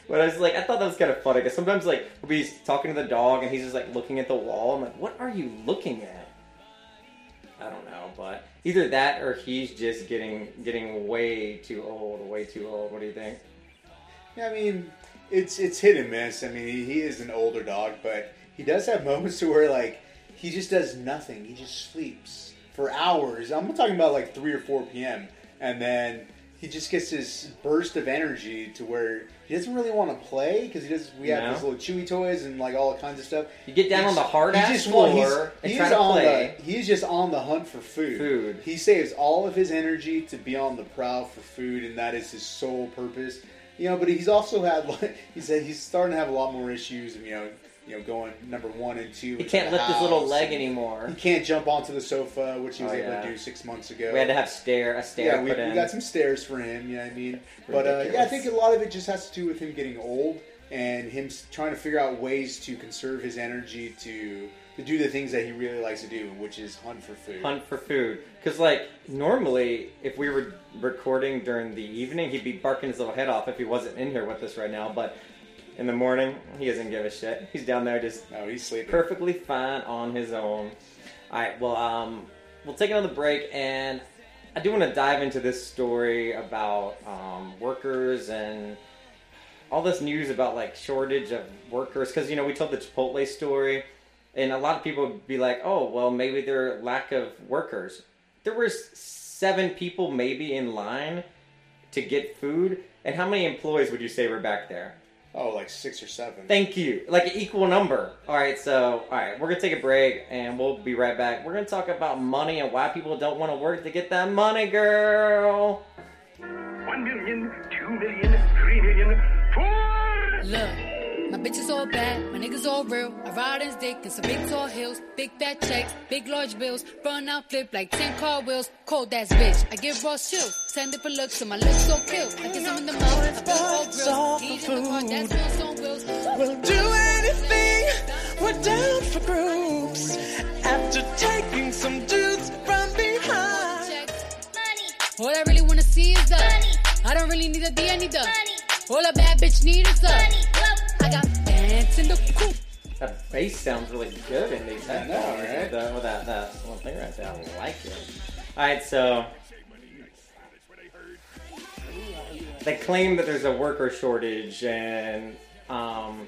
But I was like, I thought that was kind of funny because sometimes like we'll be talking to the dog and he's just like looking at the wall. I'm like, what are you looking at? I don't know, but either that or he's just getting getting way too old, way too old. What do you think? Yeah, I mean, it's it's hit and miss. I mean, he, he is an older dog, but he does have moments to where like he just does nothing. He just sleeps for hours. I'm talking about like three or four p.m. and then he just gets this burst of energy to where he doesn't really want to play because he does. We have No. these little chewy toys and like all kinds of stuff. You get down on the hard ass floor and he's try to on play. The, he's just on the hunt for food. Food. He saves all of his energy to be on the prowl for food, and that is his sole purpose. You know, but he's also had like he said he's starting to have a lot more issues. You know, you know, going number one and two. He can't lift his little leg anymore. He can't jump onto the sofa, which he was Oh, able yeah. to do six months ago. We had to have stair a stair Yeah, we, we got some stairs for him. You know what I mean? But uh, yeah, I think a lot of it just has to do with him getting old and him trying to figure out ways to conserve his energy to to do the things that he really likes to do, which is hunt for food. hunt for food. Because like normally, if we were recording during the evening, he'd be barking his little head off if he wasn't in here with us right now. But in the morning, he doesn't give a shit. He's down there just no, he's sleeping perfectly fine on his own. All right, well, um, we'll take another break, and I do want to dive into this story about um, workers and all this news about like shortage of workers because you know we told the Chipotle story, and a lot of people would be like, "Oh, well, maybe there are lack of workers." There were s- seven people maybe in line to get food, and how many employees would you say were back there? Oh, like six or seven. Thank you. Like an equal number. All right, so all right, we're gonna take a break and we'll be right back. We're gonna talk about money and why people don't want to work to get that money, girl. One million, two million, three million, four. Look, my bitches all bad, my niggas all real. I ride in dick in some big tall hills, big fat checks, big large bills. Run out, flip like 10 car wheels. Cold ass bitch, I give raw chill. Send it for looks, so my lips so kill. I guess I'm in the mouth, I feel all grills. Heat in the car, that's wheels on wheels. We'll do anything. We're down for groups. After taking some dudes from behind. All I really wanna see is the. I don't really need a D, I need the. All a bad bitch need is the. I got pants in the coop. That bass sounds really good in these I know, headphones right? the, with that, that one thing right there. I like it. Alright, so. They claim that there's a worker shortage and. Um,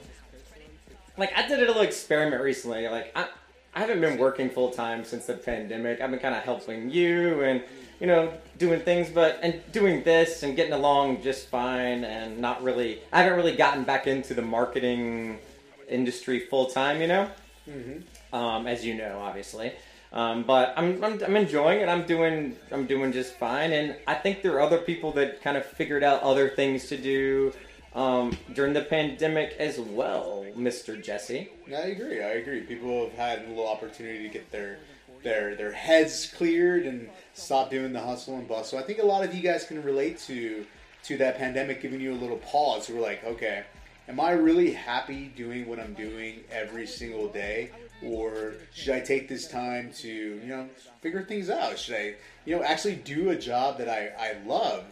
like, I did a little experiment recently. Like, I, I haven't been working full time since the pandemic. I've been kind of helping you and, you know, doing things, but, and doing this and getting along just fine and not really. I haven't really gotten back into the marketing industry full time, you know? Mm-hmm. um, as you know, obviously. Um, but I'm, I'm I'm enjoying it. I'm doing I'm doing just fine, and I think there are other people that kind of figured out other things to do um, during the pandemic as well, Mister Jesse. I agree. I agree. People have had a little opportunity to get their their their heads cleared and stop doing the hustle and bustle. I think a lot of you guys can relate to to that pandemic giving you a little pause. We're like, okay, am I really happy doing what I'm doing every single day? Or should I take this time to, you know, figure things out? Should I, you know, actually do a job that I, I love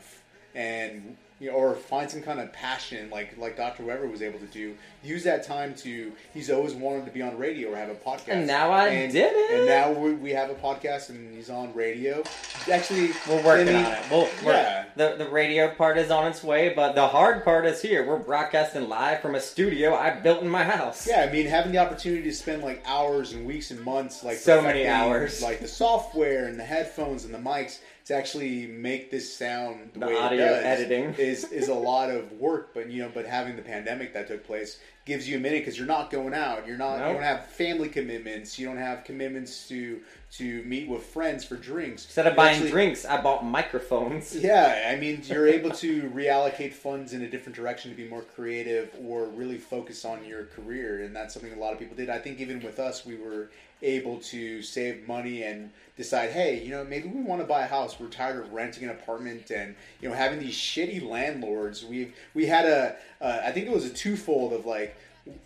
and you know, or find some kind of passion like like Dr. Whoever was able to do. Use that time to. He's always wanted to be on radio or have a podcast. And now I and, did it. And now we, we have a podcast and he's on radio. Actually, We're working mean, on it. We'll, yeah. the the radio part is on its way, but the hard part is here. We're broadcasting live from a studio I built in my house. Yeah, I mean, having the opportunity to spend like hours and weeks and months, like So many hours. like the software and the headphones and the mics to actually make this sound the, The way audio it does editing. is is a lot of work. But you know, but having the pandemic that took place gives you a minute because you're not going out. You're not. Nope. You don't have family commitments. You don't have commitments to to meet with friends for drinks. Instead of buying actually- drinks, I bought microphones. yeah, I mean, you're able to reallocate funds in a different direction to be more creative or really focus on your career, and that's something a lot of people did. I think even with us, we were able to save money and decide, hey, you know, maybe we want to buy a house. We're tired of renting an apartment and you know having these shitty landlords. We've we had a, uh, I think it was a twofold of like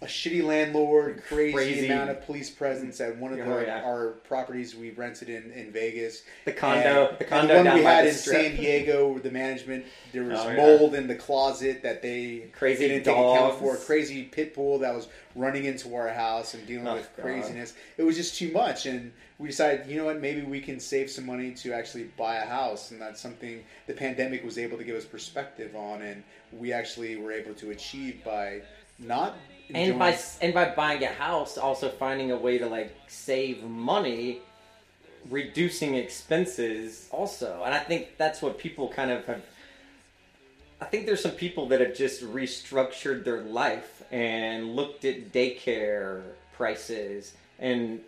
a shitty landlord, crazy, Crazy. amount of police presence at one of Oh, the, yeah. our properties we rented in, in Vegas. The condo- And- the condo one down we had the in strip. San Diego, the management there was Oh, yeah. mold in the closet that they Crazy didn't take account for. Crazy pit bull that was running into our house and dealing Oh, with God. craziness. It was just too much, and we decided, you know what, maybe we can save some money to actually buy a house, and that's something the pandemic was able to give us perspective on, and we actually were able to achieve by not. And by and by buying a house, also finding a way to like save money, reducing expenses also. And I think that's what people kind of have. I think there's some people that have just restructured their life and looked at daycare prices and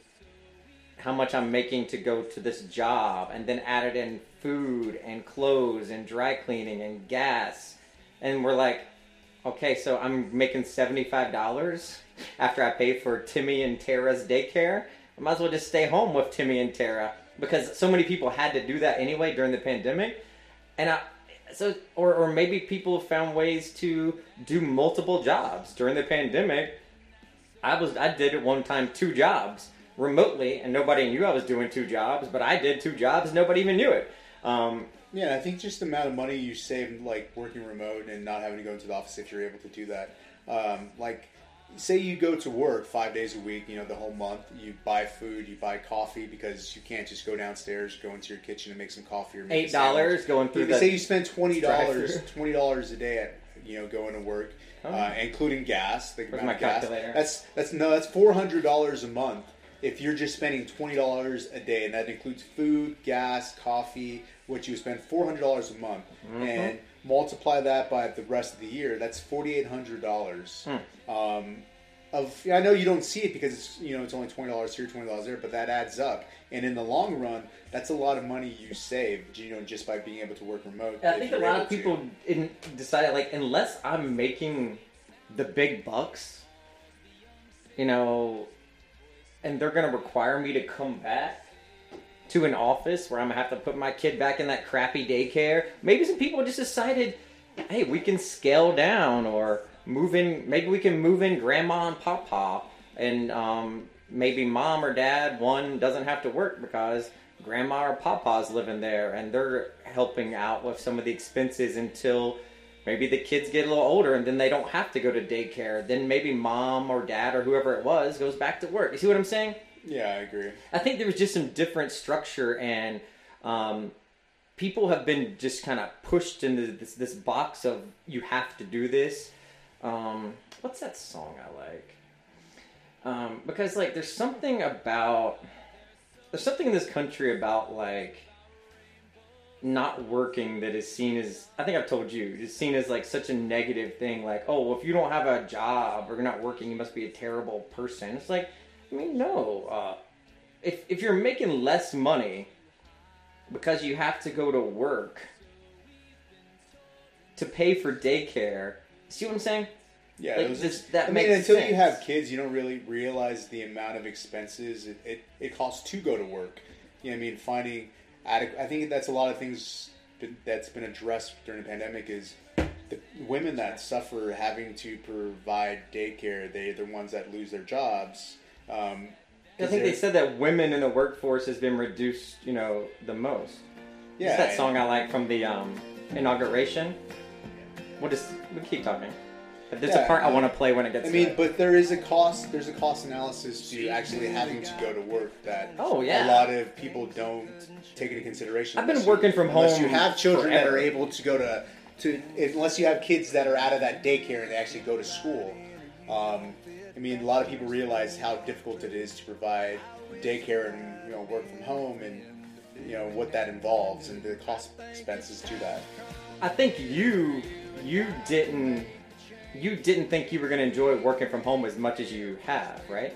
how much I'm making to go to this job, and then added in food and clothes and dry cleaning and gas, and we're like, okay, so I'm making seventy five dollars after I pay for Timmy and Tara's daycare. I might as well just stay home with Timmy and Tara because so many people had to do that anyway during the pandemic, and I. So, or, or maybe people found ways to do multiple jobs during the pandemic. I was I did at one time two jobs remotely, and nobody knew I was doing two jobs. But I did two jobs, nobody even knew it. Um, Yeah, I think just the amount of money you save, like working remote and not having to go into the office if you're able to do that. Um, like, say you go to work five days a week, you know, the whole month, you buy food, you buy coffee because you can't just go downstairs, go into your kitchen and make some coffee or make $8 going through You the say you spend twenty dollars, twenty dollars a day at you know going to work, Oh. uh, including gas. Where's about my gas. calculator? That's that's no, that's four hundred dollars a month. If you're just spending twenty dollars a day, and that includes food, gas, coffee, what you spend four hundred dollars a month, Mhm. and multiply that by the rest of the year, that's forty eight hundred dollars. Hmm. Um, of I know you don't see it because it's you know it's only twenty dollars here, twenty dollars there, but that adds up, and in the long run, that's a lot of money you save, you know, just by being able to work remote. I think a lot of people in, decided like unless I'm making the big bucks, you know, and they're gonna require me to come back to an office where I'm gonna have to put my kid back in that crappy daycare. Maybe some people just decided, hey, we can scale down or move in. Maybe we can move in grandma and papa, and um, maybe mom or dad one doesn't have to work because grandma or papa's living there and they're helping out with some of the expenses until maybe the kids get a little older and then they don't have to go to daycare. Then maybe mom or dad or whoever it was goes back to work. You see what I'm saying? Yeah, I agree. I think there was just some different structure and um, people have been just kind of pushed into this this box of you have to do this. Um, what's that song I like? Um, because like there's something about there's something in this country about like not working that is seen as I think I've told you is seen as like such a negative thing. Like oh well, if you don't have a job or you're not working, you must be a terrible person. It's like I mean no. Uh, if if you're making less money because you have to go to work to pay for daycare. See what I'm saying? Yeah, Like, those- this- that I mean, until sense. you have kids, you don't really realize the amount of expenses it, it, it costs to go to work. You know, I mean, finding adequate. I think that's a lot of things been- that's been addressed during the pandemic is the women that suffer having to provide daycare. They're the ones that lose their jobs. Um, I think they said that women in the workforce has been reduced, you know, the most. Yeah, It's that song I like from the um, inauguration. What is? We keep talking. But there's Yeah, a part I want to play when it gets. I mean, but there is a cost. There's a cost analysis to actually having to go to work that Oh, yeah. a lot of people don't take into consideration. I've been unless you- working from unless home you have children that are able to go to to unless you have kids that are out of that daycare and they actually go to school. Um, I mean, a lot of people realize how difficult it is to provide daycare and you know work from home and you know what that involves and the cost expenses to that. I think you you didn't you didn't think you were going to enjoy working from home as much as you have, right?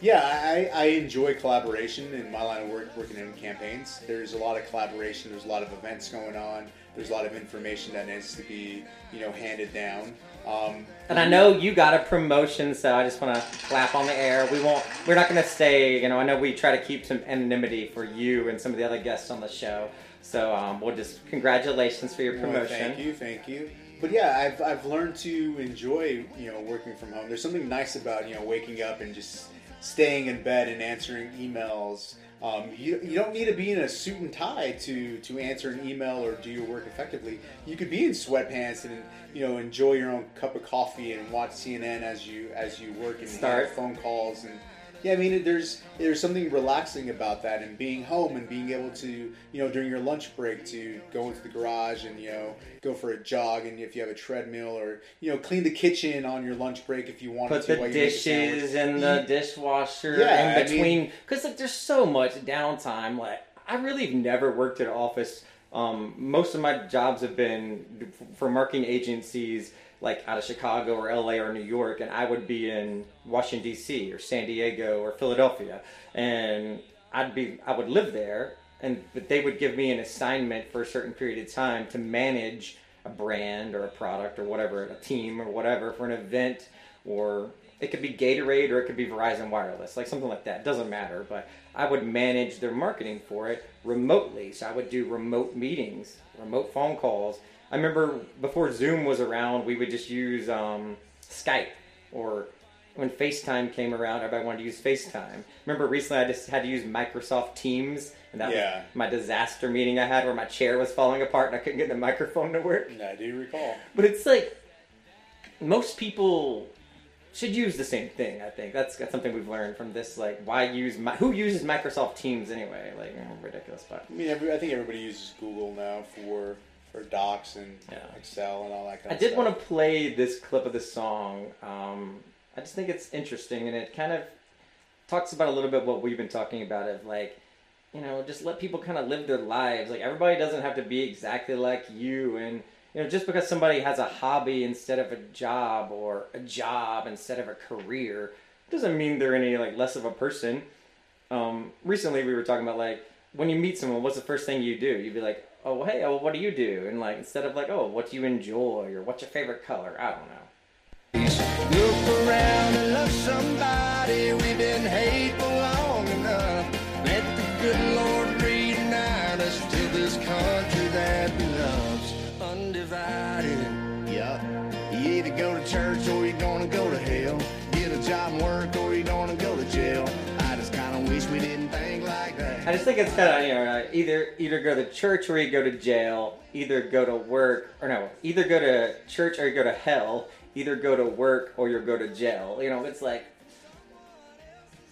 Yeah, I, I enjoy collaboration in my line of work, working in campaigns. There's a lot of collaboration. There's a lot of events going on. There's a lot of information that needs to be, you know, handed down. Um, And I know you got a promotion, so I just want to clap on the air. We won't. We're not going to say. You know, I know we try to keep some anonymity for you and some of the other guests on the show. So um, we'll just congratulations for your Well, promotion. thank you, thank you. But yeah, I've, I've learned to enjoy you know working from home. There's something nice about you know waking up and just staying in bed and answering emails. Um, you, you don't need to be in a suit and tie to, to answer an email or do your work effectively. You could be in sweatpants and you know enjoy your own cup of coffee and watch CNN as you as you work and Start. phone calls and yeah, I mean, there's there's something relaxing about that, and being home and being able to, you know, during your lunch break, to go into the garage and you know go for a jog, and if you have a treadmill, or you know, clean the kitchen on your lunch break if you want to. Put the while you make a sandwich. dishes in the dishwasher Yeah, in between, because like there's so much downtime. Like I really have never worked at an office. Um, most of my jobs have been for marketing agencies, like out of Chicago or LA or New York, and I would be in Washington D.C. or San Diego or Philadelphia, and I'd be I would live there, and but they would give me an assignment for a certain period of time to manage a brand or a product or whatever, a team or whatever for an event, or it could be Gatorade or it could be Verizon Wireless, like something like that. Doesn't matter, but I would manage their marketing for it remotely. So I would do remote meetings, remote phone calls. I remember before Zoom was around, we would just use um, Skype or when FaceTime came around, everybody wanted to use FaceTime. Remember recently I just had to use Microsoft Teams, and that Yeah. was my disaster meeting I had where my chair was falling apart and I couldn't get the microphone to work. I do recall. But it's like most people should use the same thing. I think that's, that's something we've learned from this. Like, why use mi- who uses Microsoft Teams anyway? Like, oh, ridiculous. But I mean, every, I think everybody uses Google now for for docs and Excel and all that kind I of stuff. I did want to play this clip of the song. Um, I just think it's interesting, and it kind of talks about a little bit what we've been talking about of like, you know, just let people kind of live their lives. Like everybody doesn't have to be exactly like you, and you know, just because somebody has a hobby instead of a job or a job instead of a career doesn't mean they're any like less of a person. Um, recently, we were talking about like when you meet someone, what's the first thing you do? You'd be like, oh, hey, oh, what do you do? And like instead of like, oh, what do you enjoy or what's your favorite color? I don't know. Look around and love somebody. We've been hateful I just kinda wish we didn't think like that. I just think it's kind of you know uh, either either go to church or you go to jail. Either go to work or no, either go to church or you go to hell. Either go to work or you go to jail. You know, it's like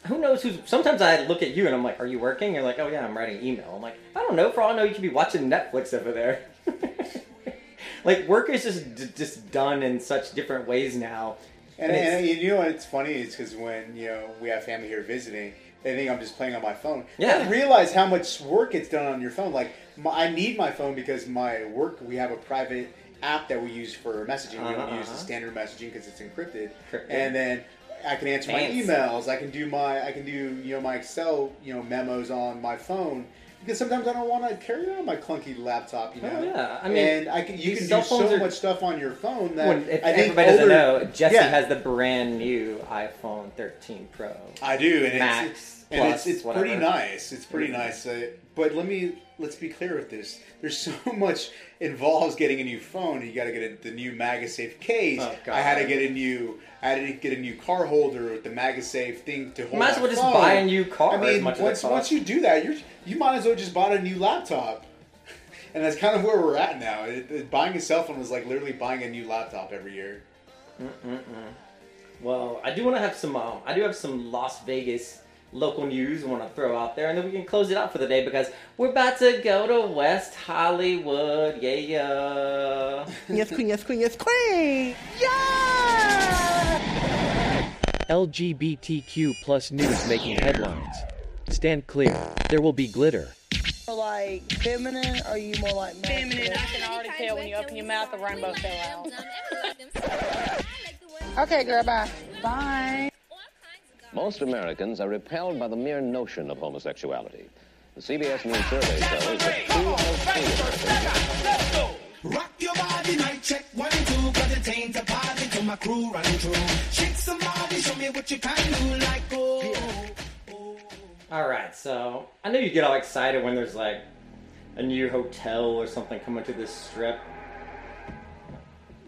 who knows who's. Sometimes I look at you and I'm like, "Are you working?" You're like, "Oh yeah, I'm writing email." I'm like, "I don't know. For all I know, you could be watching Netflix over there." like work is just d- just done in such different ways now. And, it's- and you know what's funny is because when you know we have family here visiting, they think I'm just playing on my phone. Yeah. I don't realize how much work gets done on your phone. Like my, I need my phone because my work we have a private app that we use for messaging. we don't Uh-huh, use the uh-huh. standard messaging because it's encrypted. Encrypted. And then I can answer Fancy. my emails. I can do my I can do you know my Excel you know memos on my phone. Because sometimes I don't want to carry around my clunky laptop, you know. Oh, yeah. I mean, and I can, you can do so are- much stuff on your phone that When, if I think everybody doesn't know, Jesse Yeah. has the brand new iPhone 13 Pro. I do, and Max, it's, and it's, Plus, it's pretty nice. It's pretty nice. Uh, but let me let's be clear with this. There's so much involves getting a new phone. You got to get a, the new MagSafe case. Oh, I had to get a new. I had to get a new car holder with the MagSafe thing to hold. Might as well just phone. buy a new car I mean, once once you do that, you you might as well just buy a new laptop. And that's kind of where we're at now. It, it- buying a cell phone is like literally buying a new laptop every year. Mm-mm-mm. Well, I do want to have some. Um, I do have some Las Vegas local news I want to throw out there, and then we can close it out for the day because we're about to go to West Hollywood. Yeah, yeah. Yes, queen, yes, queen, yes, queen! Yeah. LGBTQ plus news making headlines. Stand clear. There will be glitter. More like feminine, or are you more like Feminine, I can already tell when you open your mouth, the rainbow fell out. Okay, girl, bye. Bye. Most Americans are repelled by the mere notion of homosexuality. The CBS News survey shows that two out of three Americans Rock your body, mic check one two, cause it ain't a party to my crew running through. Shake somebody, show me what you can do, like oh. All right, so I know you get all excited when there's like a new hotel or something coming to this strip.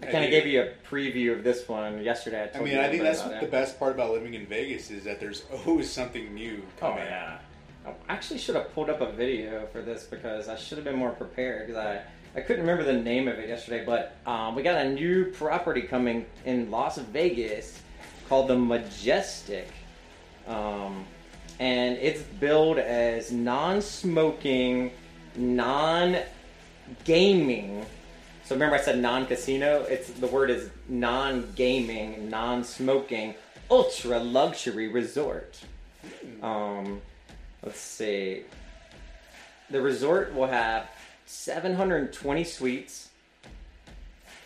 I kind of gave you a preview of this one yesterday. I, I mean, I think that's the best part about living in Vegas is that there's always something new Oh coming. yeah. I actually should have pulled up a video for this because I should have been more prepared because I, I couldn't remember the name of it yesterday. But um, we got a new property coming in Las Vegas called the Majestic. Um, and it's billed as non-smoking, non-gaming. So remember I said non-casino? It's the word is non-gaming, non-smoking, ultra luxury resort. Um, let's see. The resort will have 720 suites,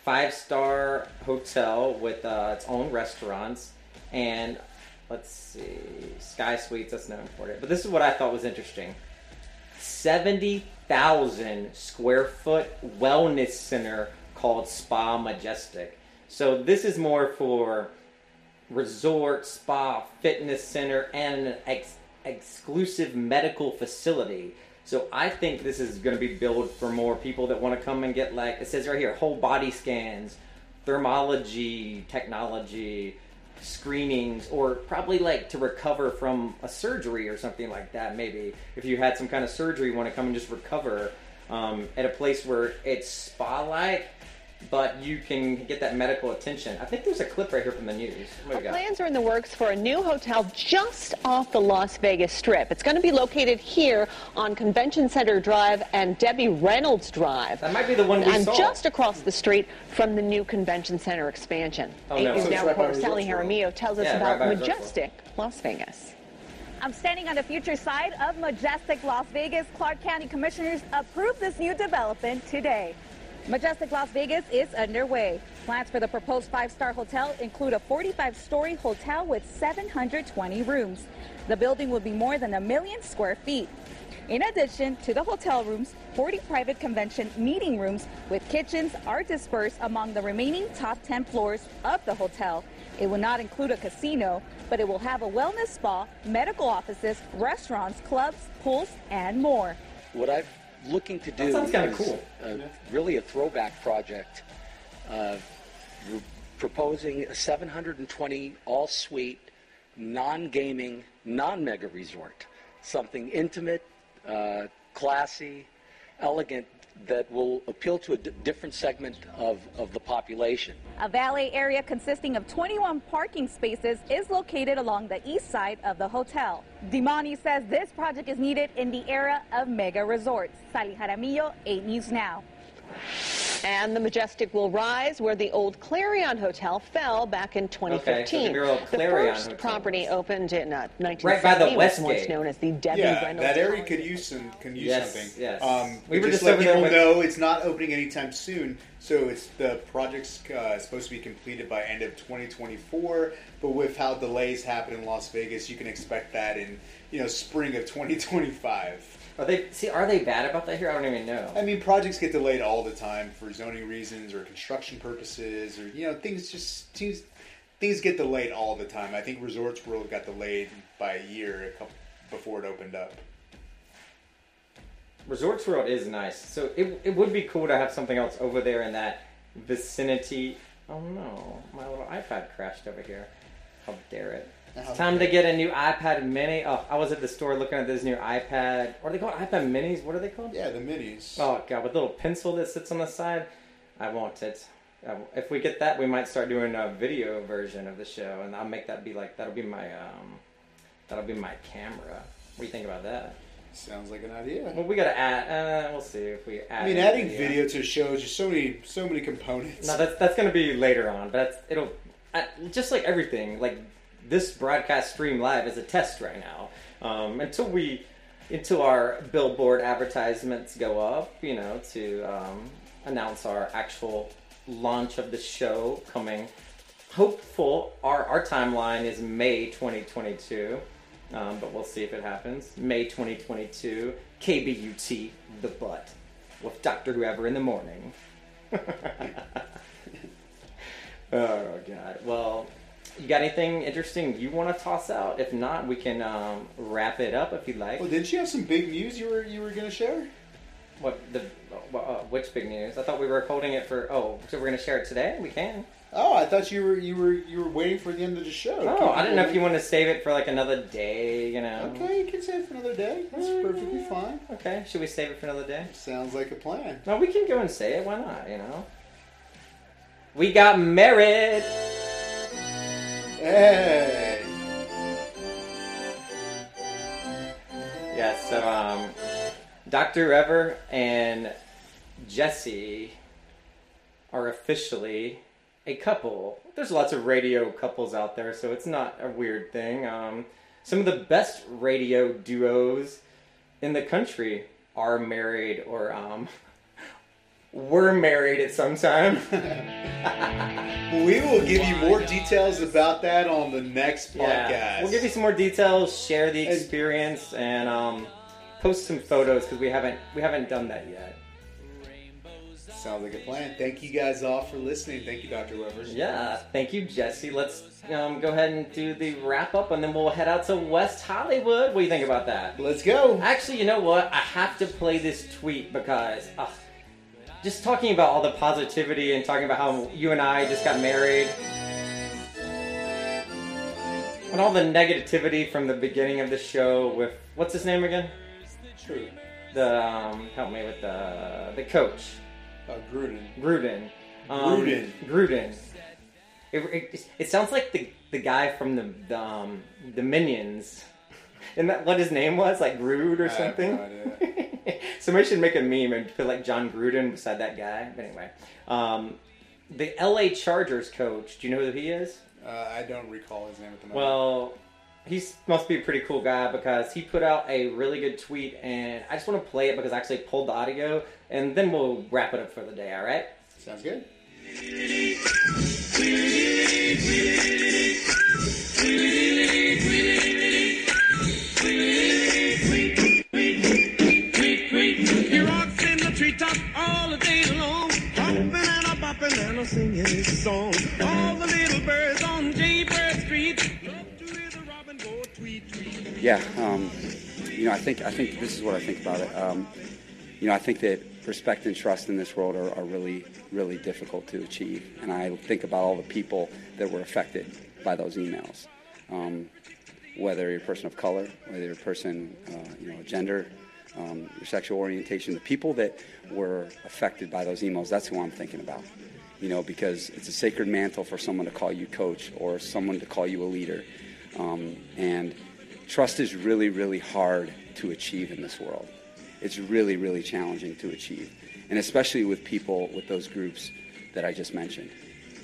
five star hotel with uh, its own restaurants, and let's see, Sky Suites, that's not important. But this is what I thought was interesting 70,000 square foot wellness center called Spa Majestic. So this is more for resort, spa, fitness center, and an ex- exclusive medical facility. So I think this is going to be built for more people that want to come and get like it says right here, whole body scans, thermology technology, screenings, or probably like to recover from a surgery or something like that. Maybe if you had some kind of surgery, you want to come and just recover um, at a place where it's spa-like, but you can get that medical attention. I think there's a clip right here from the news. What do? Plans are in the works for a new hotel just off the Las Vegas Strip. It's going to be located here on Convention Center Drive and Debbie Reynolds Drive. That might be the one we and saw. just across the street from the new Convention Center expansion. Oh, Eight no. News So Now right reporter Sally Resorts Jaramillo tells us Yeah, about right by Resorts World. Majestic Las Vegas. I'm standing on the future side of Majestic Las Vegas. Clark County Commissioners approved this new development today. Majestic Las Vegas is underway. Plans for the proposed five-star hotel include a 45-story hotel with 720 rooms. The building will be more than a million square feet. In addition to the hotel rooms, 40 private convention meeting rooms with kitchens are dispersed among the remaining top 10 floors of the hotel. It will not include a casino, but it will have a wellness spa, medical offices, restaurants, clubs, pools, and more. What I'm looking to That do sounds kinda is cool. uh, really a throwback project. Uh, we're proposing a 720 all-suite, non-gaming, non-mega resort. Something intimate, uh, classy, elegant, that will appeal to a different segment of, of the population. A valet area consisting of 21 parking spaces is located along the east side of the hotel. Dimani says this project is needed in the era of mega resorts. Sally Jaramillo, 8 News Now. And the Majestic will rise where the old Clarion Hotel fell back in 2015. the old the Clarion first Hotel. property opened in uh, Right by the 1970 was once Westgate. known as the Debbie yeah, Reynolds that area Tower. could use some can use Yes, something. yes. Um, We we were just just let people with- know it's not opening anytime soon. So it's the project's uh, supposed to be completed by end of 2024. But with how delays happen in Las Vegas, you can expect that in you know spring of 2025. Are they see? Are they bad about that here? I don't even know. I mean, projects get delayed all the time for zoning reasons or construction purposes, or you know, things just things, things get delayed all the time. I think Resorts World got delayed by a year a couple, before it opened up. Resorts World is nice, so it, it would be cool to have something else over there in that vicinity. Oh no, my little iPad crashed over here. How dare it! It's time to get a new iPad Mini. Oh, I was at the store looking at this new iPad. What are they called? iPad Minis? What are they called? Yeah, the minis. Oh god, with a little pencil that sits on the side. I want it. Uh, If we get that, we might start doing a video version of the show, and I'll make that be like that'll be my um, that'll be my camera. What do you think about that? Sounds like an idea. Well, we gotta add. Uh, we'll see if we add. I mean, adding video to shows just so many so many components. No, that's that's gonna be later on, but that's, it'll uh, just like everything. Like this broadcast stream live is a test right now. Um, until we, until our billboard advertisements go up, you know, to um, announce our actual launch of the show coming. Hopeful. Our our timeline is May 2022. Um, but we'll see if it happens. May 2022, KBUT, The Butt, with Dr. Whoever in the morning. oh, God. Well, you got anything interesting you want to toss out? If not, we can um, wrap it up if you'd like. Well, didn't you have some big news you were you were going to share? What the? Uh, which big news? I thought we were holding it for. Oh, so we're gonna share it today. We can. Oh, I thought you were you were you were waiting for the end of the show. Oh, I didn't know if you want to save it for like another day. You know. Okay, you can save it for another day. That's perfectly fine. Okay, should we save it for another day? Sounds like a plan. No, we can go and say it. Why not? You know. We got married. Hey. Yes. So, um, Doctor Whoever and Jesse are officially a couple. There's lots of radio couples out there, so it's not a weird thing. Um, some of the best radio duos in the country are married or um, were married at some time. we will give you more details about that on the next podcast. Yeah, we'll give you some more details, share the experience, and um, post some photos because we haven't we haven't done that yet. Sounds like a plan. Thank you guys all for listening. Thank you, Dr. Whoever. Yeah, thank you, Jesse. Let's um, go ahead and do the wrap up, and then we'll head out to West Hollywood. What do you think about that? Let's go. Actually, you know what? I have to play this tweet because uh, just talking about all the positivity and talking about how you and I just got married. And all the negativity from the beginning of the show with what's his name again? True. The um, help me with the the coach. Uh, Gruden. Gruden. Um, Gruden. Gruden. It, it, it sounds like the the guy from the the, um, the Minions. Isn't that what his name was? Like Groot or I something? no idea. Somebody should make a meme and put like Jon Gruden beside that guy. But anyway, um, the LA Chargers coach. Do you know who he is? Uh, I don't recall his name at the moment. Well, he must be a pretty cool guy because he put out a really good tweet, and I just want to play it because I actually pulled the audio, and then we'll wrap it up for the day. All right? Sounds good. bopping and a singing his song. All the little birds on Jaybird Street love to hear the robin go tweet tweet. Yeah, um, you know, I think I think this is what I think about it. Um, you know, I think that respect and trust in this world are, are really, really difficult to achieve, and I think about all the people that were affected by those emails. Um, whether you're a person of color, whether you're a person, uh, you know, gender, um, your sexual orientation. The people that were affected by those emails, that's who I'm thinking about. You know, because it's a sacred mantle for someone to call you coach or someone to call you a leader. Um, and trust is really, really hard to achieve in this world. It's really, really challenging to achieve. And especially with people with those groups that I just mentioned.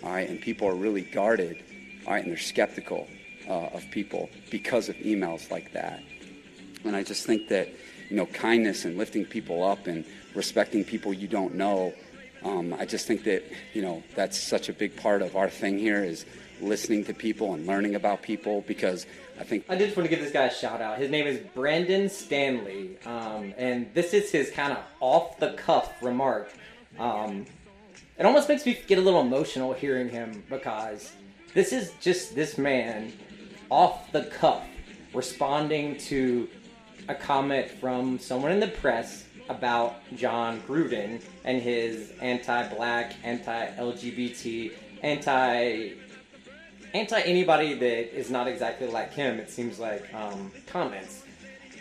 All right, and people are really guarded, all right, and they're skeptical uh, of people because of emails like that. And I just think that, you know, kindness and lifting people up and respecting people you don't know, um, I just think that, you know, that's such a big part of our thing here is listening to people and learning about people because I think I just want to give this guy a shout out. His name is Brandon Stanley, um, and this is his kind of off the cuff remark. Um, it almost makes me get a little emotional hearing him because this is just this man off the cuff responding to a comment from someone in the press about Jon Gruden and his anti-black, anti-LGBT, anti anti anybody that is not exactly like him. It seems like um, comments.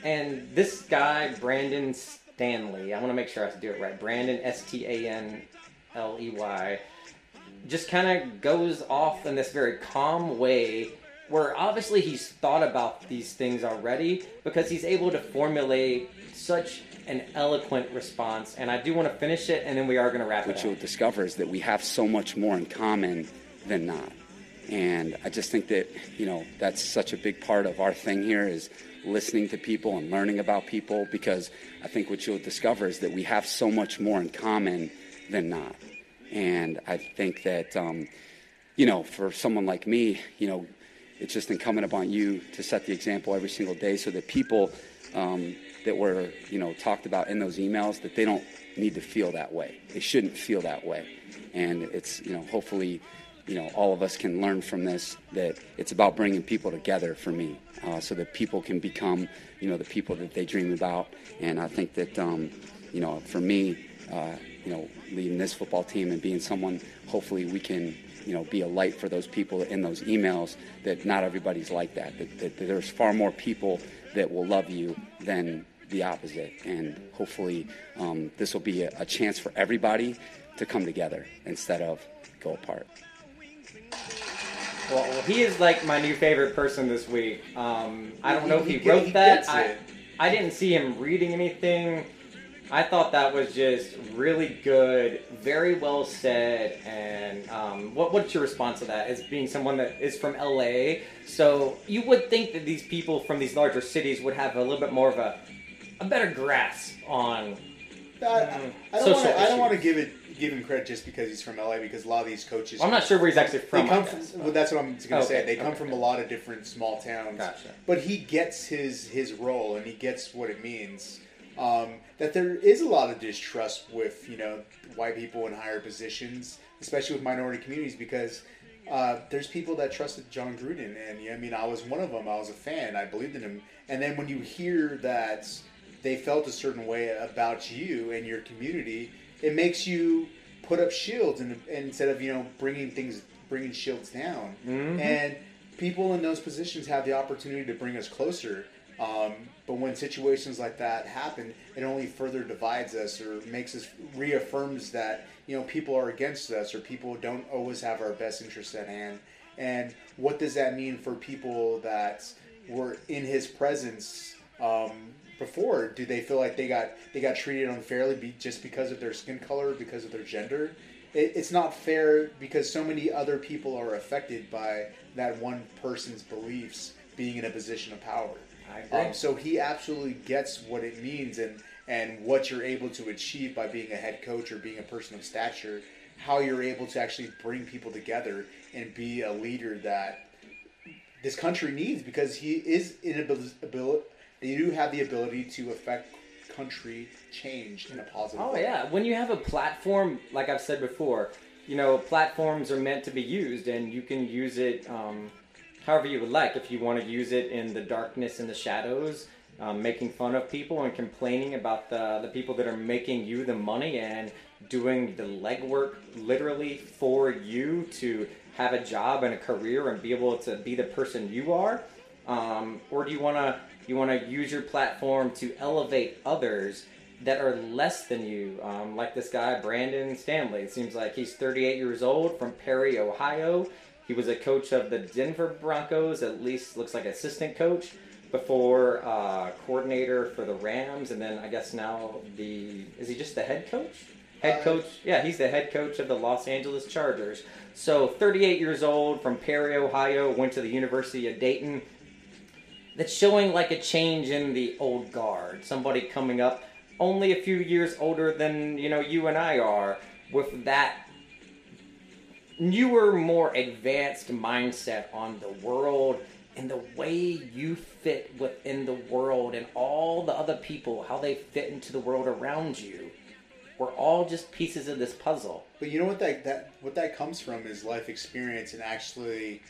And this guy, Brandon Stanley, I want to make sure I do it right. Brandon S T A N L E Y, just kind of goes off in this very calm way where obviously he's thought about these things already because he's able to formulate such an eloquent response. And I do want to finish it and then we are going to wrap what it up. What you'll discover is that we have so much more in common than not. And I just think that, you know, that's such a big part of our thing here is listening to people and learning about people because I think what you'll discover is that we have so much more in common than not. And I think that, um, you know, for someone like me, you know, it's just incumbent upon you to set the example every single day so that people um, that were, you know, talked about in those emails, that they don't need to feel that way. They shouldn't feel that way. And it's, you know, hopefully, you know, all of us can learn from this that it's about bringing people together for me uh, so that people can become, you know, the people that they dream about. And I think that, um, you know, for me, uh, you know, leading this football team and being someone, hopefully we can, you know, be a light for those people in those emails that not everybody's like that, that, that, that there's far more people that will love you than the opposite. And hopefully um, this will be a, a chance for everybody to come together instead of go apart. Well, well, he is like my new favorite person this week. Um, I don't know if he he, wrote he that. I. I didn't see him reading anything. I thought that was just really good, very well said. And um, what, what's your response to that? As being someone that is from LA, so you would think that these people from these larger cities would have a little bit more of a, a better grasp on. I, I don't want to. I don't want to give it give him credit just because he's from LA. Because a lot of these coaches, I'm not sure where he's actually from, They come guess, from. Well, that's what I'm going to say. Okay, They come okay. from a lot of different small towns. Gotcha. But he gets his his role and he gets what it means. Um, that there is a lot of distrust with you know white people in higher positions, especially with minority communities, because uh, there's people that trusted Jon Gruden, and yeah, I mean I was one of them. I was a fan. I believed in him. And then when you hear that they felt a certain way about you and your community, it makes you put up shields and, and instead of you know bringing things bringing shields down. Mhm. And people in those positions have the opportunity to bring us closer. Um, but when situations like that happen, it only further divides us or makes us reaffirms that you know people are against us or people don't always have our best interests at hand. And what does that mean for people that were in his presence um, before? Do they feel like they got they got treated unfairly be, just because of their skin color, because of their gender? It, it's not fair because so many other people are affected by that one person's beliefs being in a position of power. I agree. Um, so he absolutely gets what it means and and what you're able to achieve by being a head coach or being a person of stature. How you're able to actually bring people together and be a leader that this country needs because he is in ability. They do have the ability to affect country change in a positive Oh way. yeah, when you have a platform, like I've said before, you know, platforms are meant to be used, and you can use it um, however you would like. If you want to use it in the darkness and the shadows, um, making fun of people and complaining about the the people that are making you the money and doing the legwork literally for you to have a job and a career and be able to be the person you are. Um, or do you want to You want to use your platform to elevate others that are less than you. Um, like this guy, Brandon Stanley. It seems like he's 38 years old from Perry, Ohio. He was a coach of the Denver Broncos, at least looks like assistant coach, before uh, coordinator for the Rams, and then I guess now the is he just the head coach? Head Uh, coach, yeah, he's the head coach of the Los Angeles Chargers. So 38 years old from Perry, Ohio, went to the University of Dayton. That's showing like a change in the old guard. Somebody coming up only a few years older than you know you and I are, with that newer, more advanced mindset on the world and the way you fit within the world and all the other people, how they fit into the world around you. We're all just pieces of this puzzle. But you know what that, that what that comes from is life experience and actually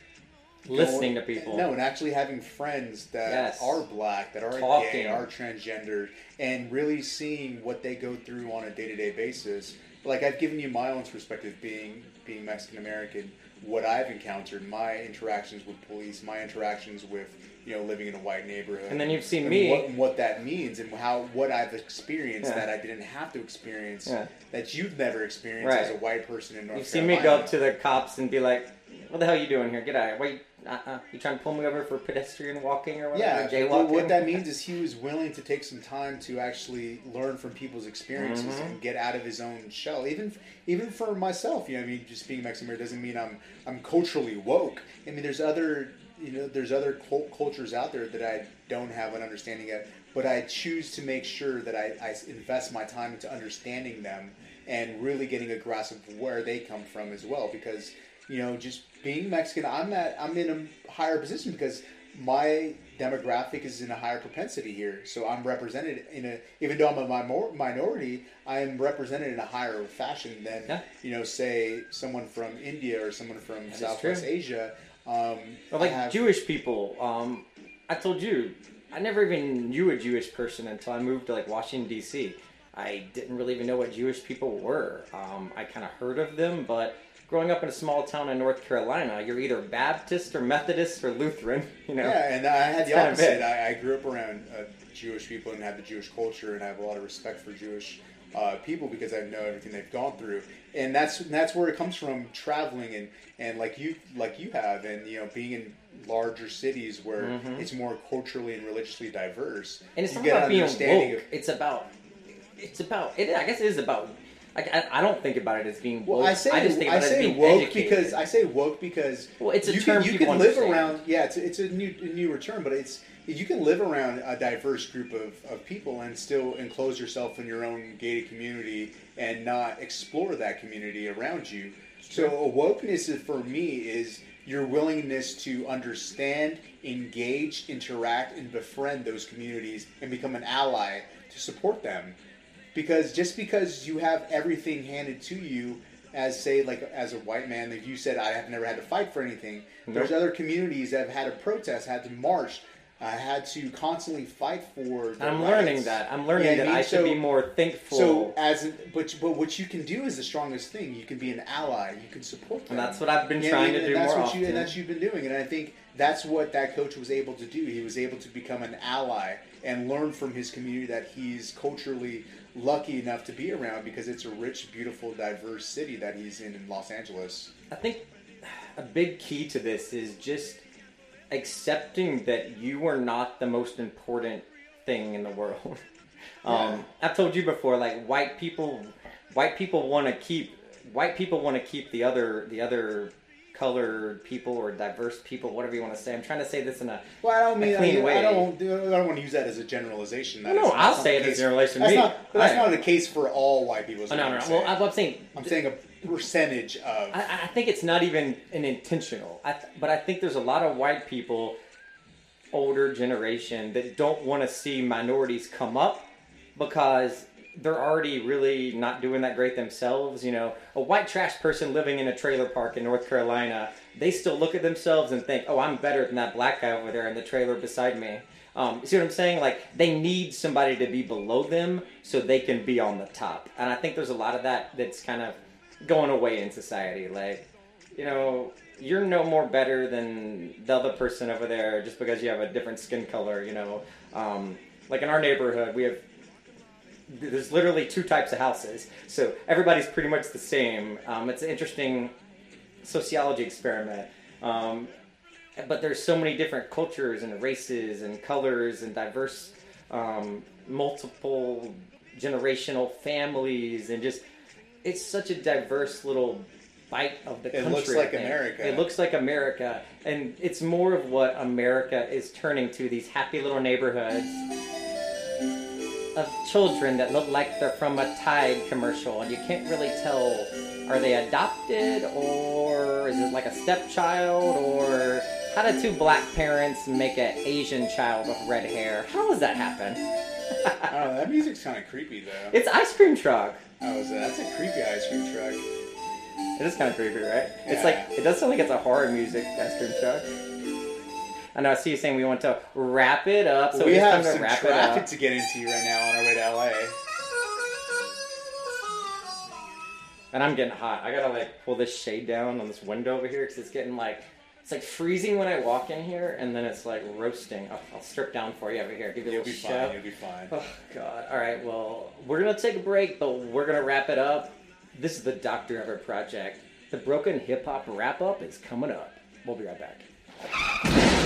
Listening going- to people. No, and actually having friends that Yes. are black, that are gay, are transgendered, and really seeing what they go through on a day to day basis. Like I've given you my own perspective, being being Mexican American, what I've encountered, my interactions with police, my interactions with you know living in a white neighborhood, And then you've seen me- what, and what that means, and how what I've experienced Yeah. that I didn't have to experience, Yeah. that you've never experienced Right. as a white person in North America. You've seen me go up to the cops and be like, "What the hell are you doing here? Get out of here! Wait, uh-uh. you trying to pull me over for pedestrian walking or whatever? Yeah, jaywalking?" what that means is he was willing to take some time to actually learn from people's experiences Mhm. and get out of his own shell. Even even for myself, you know, I mean, just being Mexican doesn't mean I'm I'm culturally woke. I mean, there's other you know, there's other cult- cultures out there that I don't have an understanding of, but I choose to make sure that I, I invest my time into understanding them and really getting a grasp of where they come from as well. Because you know, just being Mexican, I'm at I'm in a higher position because my demographic is in a higher propensity here. So I'm represented in a even though I'm a minor, minority, I am represented in a higher fashion than Yeah. you know, say someone from India or someone from That Southwest. Asia. Um, like have- Jewish people. Um, I told you, I never even knew a Jewish person until I moved to like Washington D.C. I didn't really even know what Jewish people were. Um, I kind of heard of them, but growing up in a small town in North Carolina, you're either Baptist or Methodist or Lutheran. You know. Yeah, and I had the opposite. I, I grew up around uh, Jewish people and have the Jewish culture, and I have a lot of respect for Jewish uh, people because I know everything they've gone through, and that's that's where it comes from. Traveling and and like you like you have, and you know being in larger cities where Mhm. it's more culturally and religiously diverse. And it's not about being understanding woke. of- It's about. It's about. It, I guess it is about. Like, I, I don't think about it as being woke. Well, I say I just think I say woke educated. because I say woke because Well, it's a you term can, you can live understand. around. Yeah, it's, it's a new a newer term, but it's you can live around a diverse group of, of people and still enclose yourself in your own gated community and not explore that community around you. So awokeness is, for me is your willingness to understand, engage, interact, and befriend those communities and become an ally to support them because just because you have everything handed to you as say like as a white man like you said i have never had to fight for anything. There's other communities that have had to protest had to march uh, had to constantly fight for I'm learning that. I'm learning Yeah, that mean, I should be more thankful. so as but but what you can do is the strongest thing. You can be an ally. You can support them. And that's what I've been Yeah, trying and to do that's more what You, often. and that's what you've been doing. And i think that's what that coach was able to do. He was able to become an ally and learn from his community that he's culturally lucky enough to be around because it's a rich beautiful diverse city that he's in in los angeles I think a big key to this is just accepting that you are not the most important thing in the world. um, I've told you before, like white people, white people want to keep white people want to keep the other the other colored people or diverse people, whatever you want to say. I'm trying to say this in a, well, I don't mean clean I, way. I don't I don't want to use that as a generalization. That No, is- I'll say it as a generalization That's not, that's I- not the case for all white people. Oh, no, no, I'm no. saying. Well, I'm saying I'm saying a percentage of. I, I think it's not even an intentional. I th- but I think there's a lot of white people, older generation, that don't want to see minorities come up because they're already really not doing that great themselves. You know, a white trash person living in a trailer park in North Carolina, they still look at themselves and think, "Oh, I'm better than that black guy over there in the trailer beside me." Um, see what I'm saying? Like they need somebody to be below them so they can be on the top. And I think there's a lot of that that's kind of going away in society. Like, you know, you're no more better than the other person over there just because you have a different skin color. You know, Um, like in our neighborhood, we have there's literally two types of houses, so everybody's pretty much the same. Um, it's an interesting sociology experiment. Um, but there's so many different cultures and races and colors and diverse, um, multiple generational families and just it's such a diverse little bite of the country. It looks like. America. It looks like America, and it's more of what America is turning to. These happy little neighborhoods of children that look like they're from a Tide commercial, and you can't really tell are they adopted or is it like a stepchild or how did two black parents make an Asian child with red hair? How does that happen? I. Oh, that music's kind of creepy though. It's ice cream truck. Oh, is that? That's a creepy ice cream truck. It is kind of creepy, right? It's like it does sound like it's a horror music ice cream truck. I know. I see you saying we want to wrap it up, so we have to some wrap it traffic up. to get into you right now on our way to LA. And I'm getting hot. I gotta like pull this shade down on this window over here because it's getting like it's like freezing when I walk in here, and then it's like roasting. I'll, I'll strip down for you over here. Give you a You'll little be fine. You'll be fine. Oh God! All right. Well, we're gonna take a break, but we're gonna wrap it up. This is the Doctor Whoever Project. The Broken Hip Hop wrap up is coming up. We'll be right back.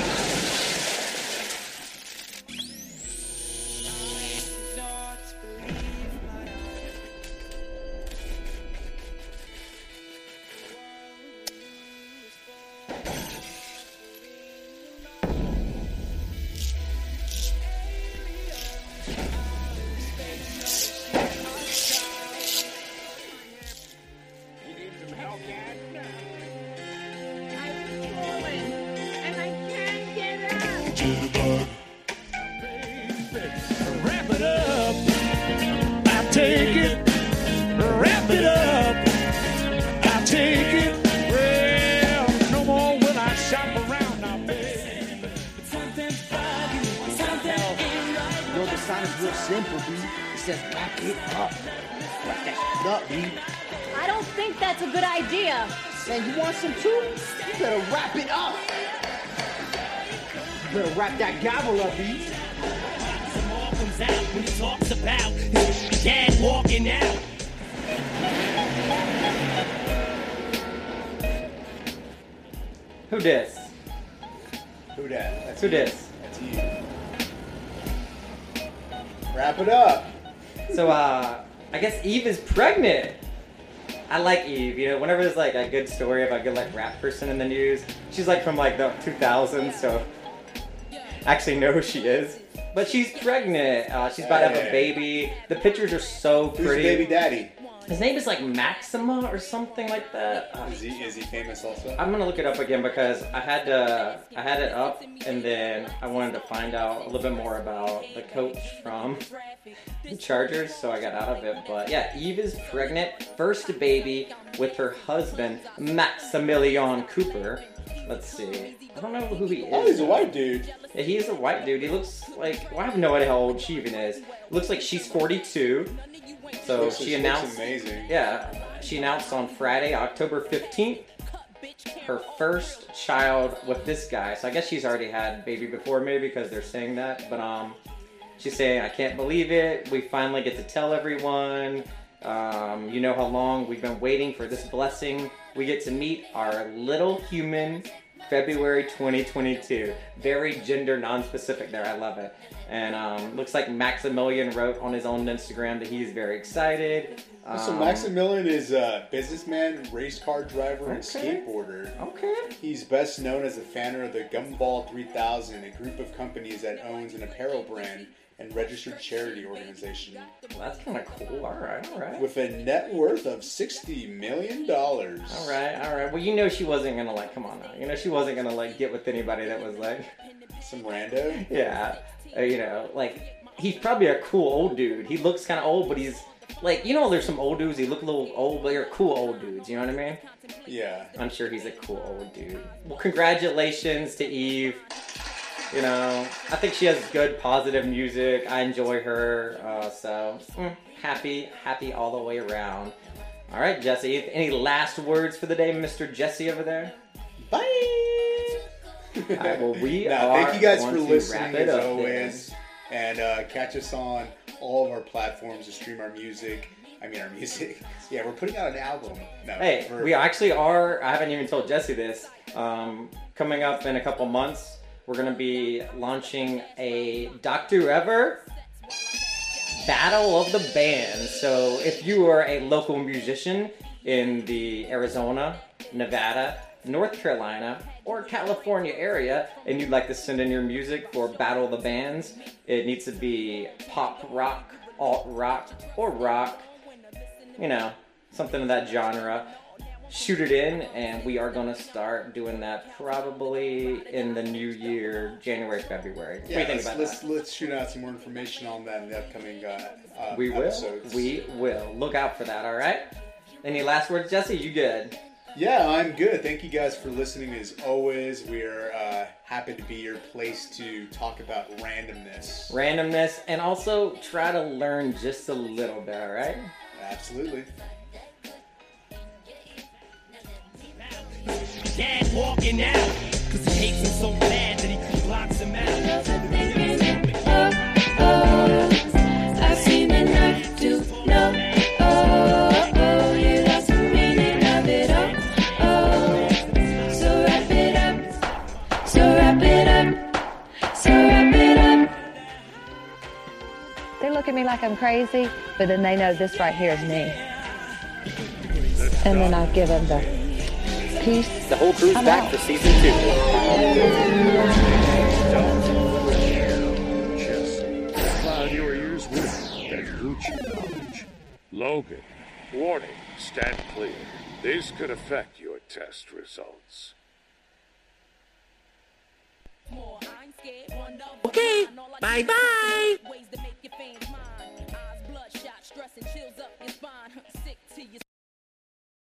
Up. Wrap up, dude. I don't think that's a good idea. Man, you want some too? You better wrap it up. You better wrap that gavel up, dude. comes out when he talks about his dad walking out. Who dis? Who dat? That's Who you. dis? That's you. Wrap it up. So, uh, I guess Eve is pregnant. I like Eve. You know, whenever there's like a good story about a good like rap person in the news, she's like from like the 2000s, so I actually know who she is. But she's pregnant. Uh, she's about to have a baby. The pictures are so pretty. Who's pretty. baby daddy? His name is like Maxima or something like that. Uh, Is he is he famous also? I'm gonna look it up again because I had to I had it up and then I wanted to find out a little bit more about the coach from the Chargers, so I got out of it. But yeah, Eve is pregnant, first baby with her husband Maximilian Cooper. Let's see. I don't know who he is. Oh, he's a white dude. Yeah, he's a white dude. He looks like well, I have no idea how old she even is. Looks like she's 42. So Looks- she announced. amazing. Yeah, she announced on Friday, October 15th, her first child with this guy. So I guess she's already had baby before, maybe because they're saying that. But um, she's saying, I can't believe it. We finally get to tell everyone. Um, you know how long we've been waiting for this blessing. We get to meet our little human February 2022. Very gender non-specific there. I love it. And um, looks like Maximilian wrote on his own Instagram that he's very excited. so Um, Maximilian is a businessman, race car driver, and skateboarder. Okay. He's best known as the founder of the Gumball 3000, a group of companies that owns an apparel brand and registered charity organization. Well, that's kind of cool. All right, all right. With a net worth of $60 million. All right, all right. Well, you know she wasn't gonna like. Come on now. You know she wasn't gonna like get with anybody that was like. Some rando. Yeah. Uh, you know, like he's probably a cool old dude. He looks kind of old, but he's like, you know, there's some old dudes. He look a little old, but they're cool old dudes. You know what I mean? Yeah. I'm sure he's a cool old dude. Well, congratulations to Eve. You know, I think she has good, positive music. I enjoy her. Uh, so, mm, happy, happy all the way around. All right, Jesse. Any last words for the day, Mr. Jesse over there? Bye. All right, well, we Now, are thank you guys for listening as always. and uh, catch us on all of our platforms to stream our music. I mean, our music. Yeah, we're putting out an album. No, Hey, we actually are. I haven't even told Jesse this. Um, coming up in a couple months, we're gonna be launching a Doctor Whoever Battle of the Bands. So if you are a local musician in the Arizona, Nevada, North Carolina, or California area, and you'd like to send in your music for Battle of the Bands, it needs to be pop rock, alt rock, or rock you know, something of that genre. Shoot it in, and we are going to start doing that probably in the new year, January, February. What do Yeah, you think let's, about let's, that? let's shoot out some more information on that in the upcoming uh, uh, We will. episodes. We will. Look out for that, all right? Any last words, Jesse? You good? Yeah, I'm good. Thank you guys for listening. As always, we are uh, happy to be your place to talk about randomness. Randomness, and also try to learn just a little bit, all right? Absolutely. Dad walking out, cause he hates him so bad that he blocks him out. Oh, oh. I've seen enough to know. Oh, oh, you lost the meaning of it all. Oh, so wrap it up. So wrap it up. So wrap it up. They look at me like I'm crazy, but then they know this right here is me. And then I give them the peace. The whole crew's I'm back out. for season two. Cloud your ears with that Gucci knowledge. Logan, warning, stand clear. This could affect your test results. Okay, bye bye.